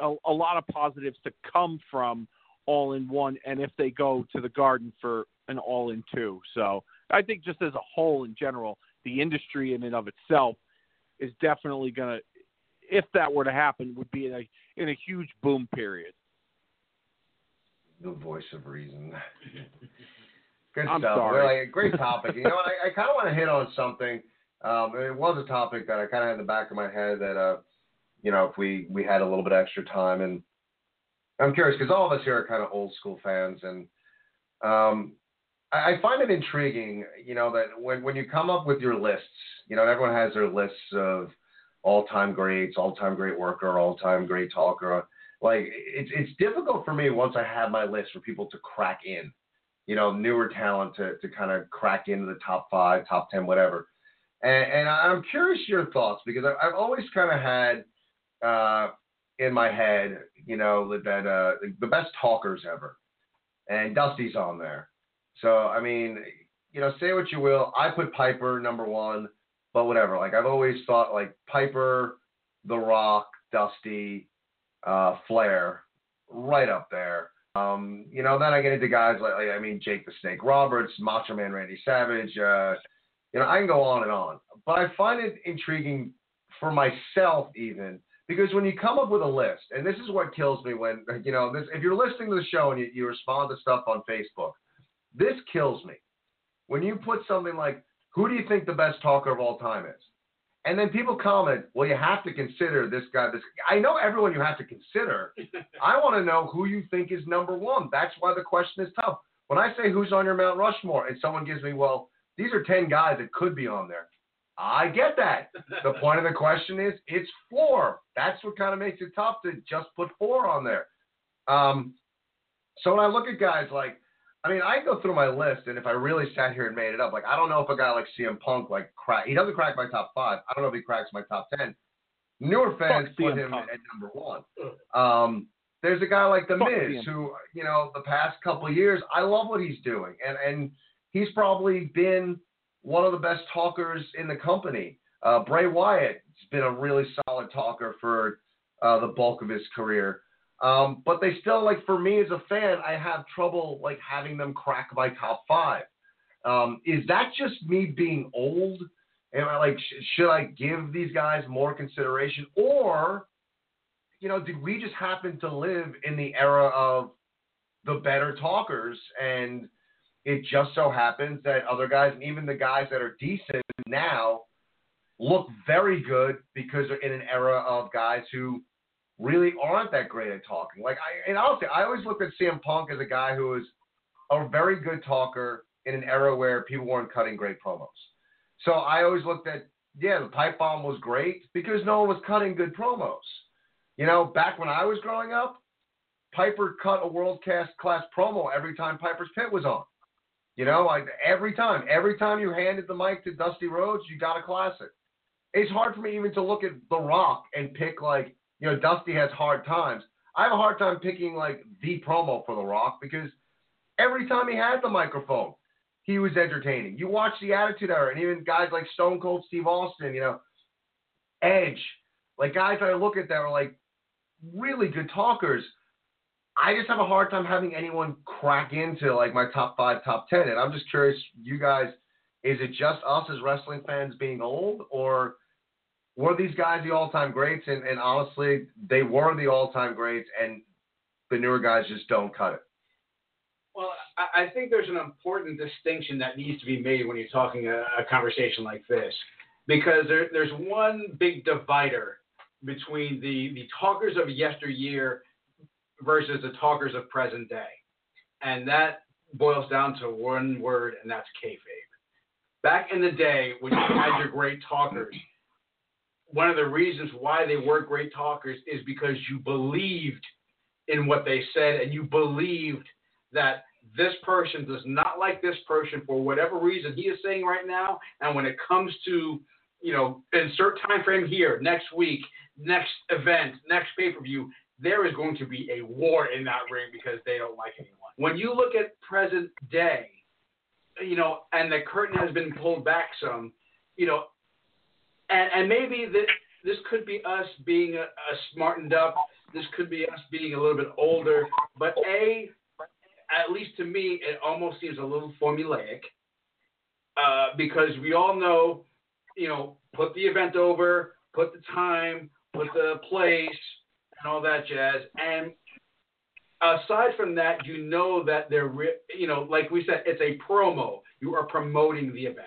a, a lot of positives to come from all in one, and if they go to the Garden for an all in two. So I think just as a whole in general, the industry in and of itself is definitely going to, if that were to happen, would be in a in a huge boom period. The voice of reason. (laughs) Good I'm stuff. sorry. Like, great (laughs) topic. you know, I, I kind of want to hit on something. Um, it was a topic that I kind of had in the back of my head that, uh, you know, if we we had a little bit extra time, and I'm curious because all of us here are kind of old school fans, and um, I, I find it intriguing, you know, that when when you come up with your lists, you know, everyone has their lists of all-time greats, all-time great worker, all-time great talker. Like it's it's difficult for me once I have my list for people to crack in, you know, newer talent to to kind of crack into the top five, top ten, whatever. And, and I'm curious your thoughts because I- I've always kind of had uh, in my head, you know, that, uh, the best talkers ever, and Dusty's on there. So I mean, you know, say what you will, I put Piper number one, but whatever. Like I've always thought, like Piper, The Rock, Dusty, uh, Flair, right up there. Um, you know, then I get into guys like, like I mean, Jake the Snake Roberts, Macho Man Randy Savage. Uh, you know, I can go on and on, but I find it intriguing for myself even because when you come up with a list, and this is what kills me when (laughs) you know this. If you're listening to the show and you, you respond to stuff on Facebook, this kills me. When you put something like, "Who do you think the best talker of all time is?" and then people comment, "Well, you have to consider this guy." This I know everyone you have to consider. (laughs) I want to know who you think is number one. That's why the question is tough. When I say who's on your Mount Rushmore, and someone gives me, "Well, these are ten guys that could be on there," I get that. (laughs) The point of the question is it's four. That's what kind of makes it tough to just put four on there. Um, so when I look at guys like, I mean, I go through my list, and if I really sat here and made it up, like I don't know if a guy like CM Punk like crack. He doesn't crack my top five. I don't know if he cracks my top ten. Newer fans Fuck put CM him Punk. at number one. Um, there's a guy like The Fuck Miz CM who, you know, the past couple of years, I love what he's doing, and and he's probably been one of the best talkers in the company. Uh, Bray Wyatt has been a really solid talker for uh, the bulk of his career. Um, but they still like for me as a fan, I have trouble like having them crack my top five. Um, is that just me being old? Am I like sh- should I give these guys more consideration, or you know, did we just happen to live in the era of the better talkers and it just so happens that other guys, and even the guys that are decent now, look very good because they're in an era of guys who really aren't that great at talking. Like, I, and honestly, I always looked at CM Punk as a guy who was a very good talker in an era where people weren't cutting great promos. So I always looked at, yeah, the pipe bomb was great because no one was cutting good promos. You know, back when I was growing up, Piper cut a world class class promo every time Piper's Pit was on. You know, like every time, every time you handed the mic to Dusty Rhodes, you got a classic. It's hard for me even to look at The Rock and pick like, you know, Dusty has hard times. I have a hard time picking like the promo for The Rock because every time he had the microphone, he was entertaining. You watch the Attitude Era, and even guys like Stone Cold Steve Austin, you know, Edge, like guys that I look at that are like really good talkers. I just have a hard time having anyone crack into like my top five, top ten. And I'm just curious, you guys, is it just us as wrestling fans being old, or were these guys the all-time greats? And, and honestly, they were the all-time greats, and the newer guys just don't cut it. Well, I, think there's an important distinction that needs to be made when you're talking a, a conversation like this, because there, there's one big divider between the, the talkers of yesteryear versus the talkers of present day, and that boils down to one word, and that's kayfabe. Back in the day, when you had your great talkers, one of the reasons why they were great talkers is because you believed in what they said, and you believed that this person does not like this person for whatever reason he is saying right now. And when it comes to you know, insert time frame here, next week, next event, next pay per view, there is going to be a war in that ring because they don't like anyone. When you look at present day, you know, and the curtain has been pulled back some, you know, and, and maybe this, this could be us being a, a smartened up. This could be us being a little bit older. But A, at least to me, it almost seems a little formulaic uh, because we all know, you know, put the event over, put the time, put the place, and all that jazz. And aside from that, you know that they're, re- you know, like we said, it's a promo. You are promoting the event.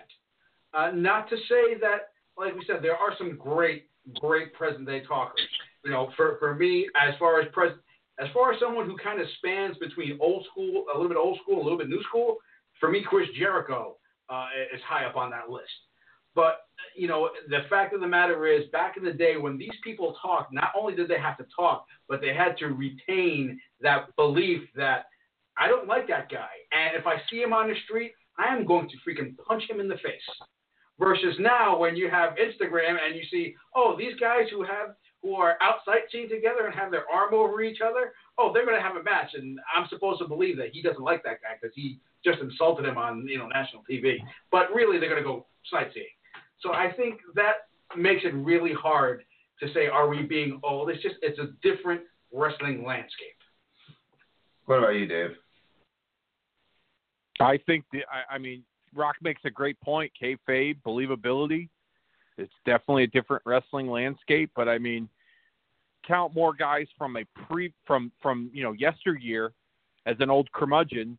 Uh, not to say that, like we said, there are some great, great present day talkers. You know, for, for me, as far as present, as far as someone who kind of spans between old school, a little bit old school, a little bit new school, for me, Chris Jericho uh, is high up on that list. But you know, the fact of the matter is, back in the day when these people talked, not only did they have to talk, but they had to retain that belief that I don't like that guy, and if I see him on the street, I am going to freaking punch him in the face. Versus now, when you have Instagram and you see, oh, these guys who have who are out sightseeing together and have their arm over each other, oh, they're going to have a match, and I'm supposed to believe that he doesn't like that guy because he just insulted him on you know national TV. But really, they're going to go sightseeing. So I think that makes it really hard to say, are we being old? It's just it's a different wrestling landscape. What about you, Dave? I think the, I, I mean Rock makes a great point. Kayfabe, believability. It's definitely a different wrestling landscape, but I mean, count more guys from a pre from from you know yesteryear as an old curmudgeon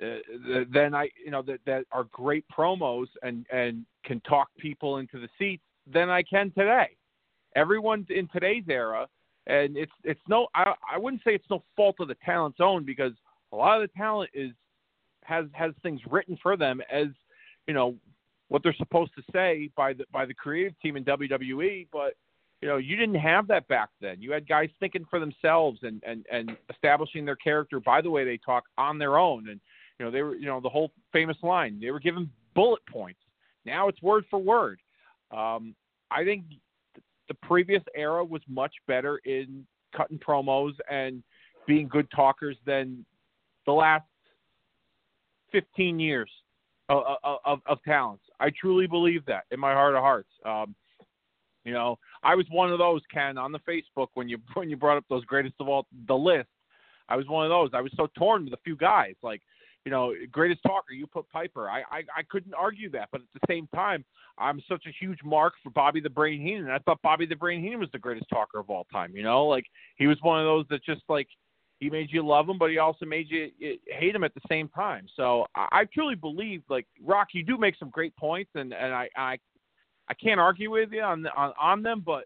uh, then I, you know, that that are great promos and and can talk people into the seats than I can today. Everyone's in today's era, and it's it's no, I I wouldn't say it's no fault of the talent's own because a lot of the talent is has has things written for them as you know what they're supposed to say by the by the creative team in WWE, but you know, you didn't have that back then. You had guys thinking for themselves and and and establishing their character by the way they talk on their own. And you know, they were, you know, the whole famous line. They were given bullet points. Now it's word for word. Um, I think the previous era was much better in cutting promos and being good talkers than the last 15 years of, of, of talents. I truly believe that in my heart of hearts. Um, you know, I was one of those Ken on the Facebook when you (laughs) when you brought up those greatest of all the list. I was one of those. I was so torn with a few guys. Like you know, greatest talker, you put Piper. I, I I couldn't argue that, but at the same time, I'm such a huge mark for Bobby the Brain Heenan. I thought Bobby the Brain Heenan was the greatest talker of all time. You know, like he was one of those that just like he made you love him, but he also made you hate him at the same time. So I, I truly believe, like Rock, you do make some great points, and and I I I can't argue with you on on on them, but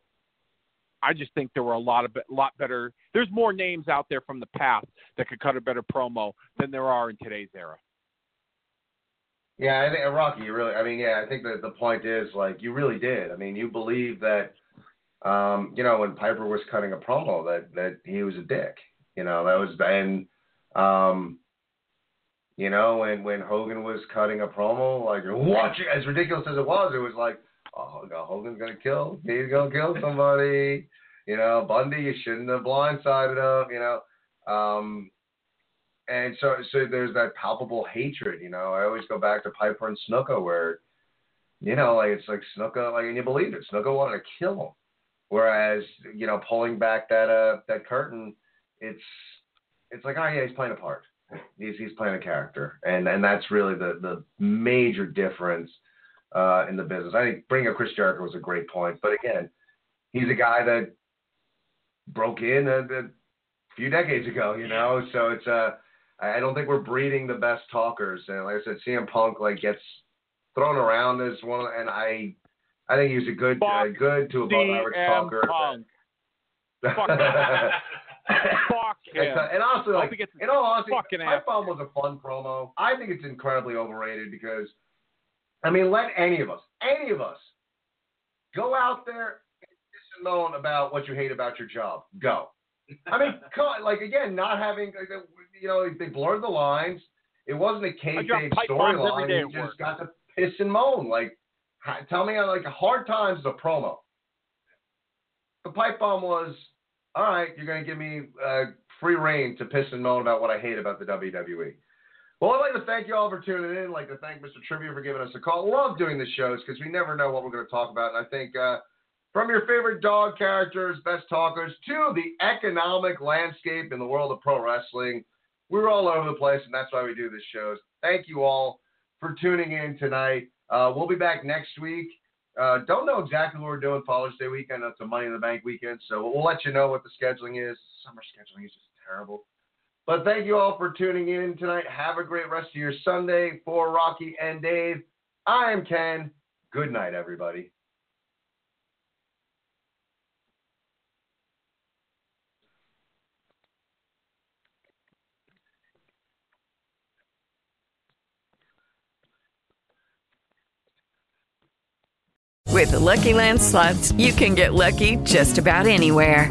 I just think there were a lot of lot better. There's more names out there from the past that could cut a better promo than there are in today's era. Yeah, I think Rocky, really. I mean, yeah, I think that the point is like you really did. I mean, you believe that, um, you know, when Piper was cutting a promo, that that he was a dick. You know, that was and, um, you know, when when Hogan was cutting a promo, like (laughs) watch it, as ridiculous as it was, it was like, Hogan's gonna kill, he's gonna kill somebody. You know, Bundy, you shouldn't have blindsided him. You know, um, and so so there's that palpable hatred. You know, I always go back to Piper and Snuka, where, you know, like it's like Snuka, like and you believe it, Snuka wanted to kill him, whereas you know, pulling back that uh that curtain, it's it's like oh yeah, he's playing a part. He's he's playing a character, and and that's really the the major difference uh, in the business. I think bringing up Chris Jericho was a great point, but again, he's a guy that broke in a, a few decades ago, you know. So it's uh, I don't think we're breeding the best talkers, and like I said, CM Punk like gets thrown around as one, and I I think he's a good uh, good to above average talker. Punk. Fuck, (laughs) Fuck him. And also, like, in all honesty, my phone was a fun promo. I think it's incredibly overrated because I mean, let any of us, any of us, go out there and piss and moan about what you hate about your job. Go. I mean, (laughs) like again, not having, you know, they blurred the lines. It wasn't a kayfabe storyline. You just got to piss and moan. Like, Tell me, like, hard times is a promo. The pipe bomb was, all right, you're going to give me uh, free reign to piss and moan about what I hate about the WWE. Well, I'd like to thank you all for tuning in. I'd like to thank Mr. Trivia for giving us a call. Love doing the shows because we never know what we're going to talk about. And I think uh, from your favorite dog characters, best talkers, to the economic landscape in the world of pro wrestling, we're all over the place, and that's why we do the shows. Thank you all for tuning in tonight. Uh, we'll be back next week. Uh, don't know exactly what we're doing Father's Day weekend. It's a Money in the Bank weekend, so we'll let you know what the scheduling is. Summer scheduling is just terrible. But thank you all for tuning in tonight. Have a great rest of your Sunday. For Rocky and Dave, I am Ken. Good night, everybody. With the Lucky Land slots, you can get lucky just about anywhere.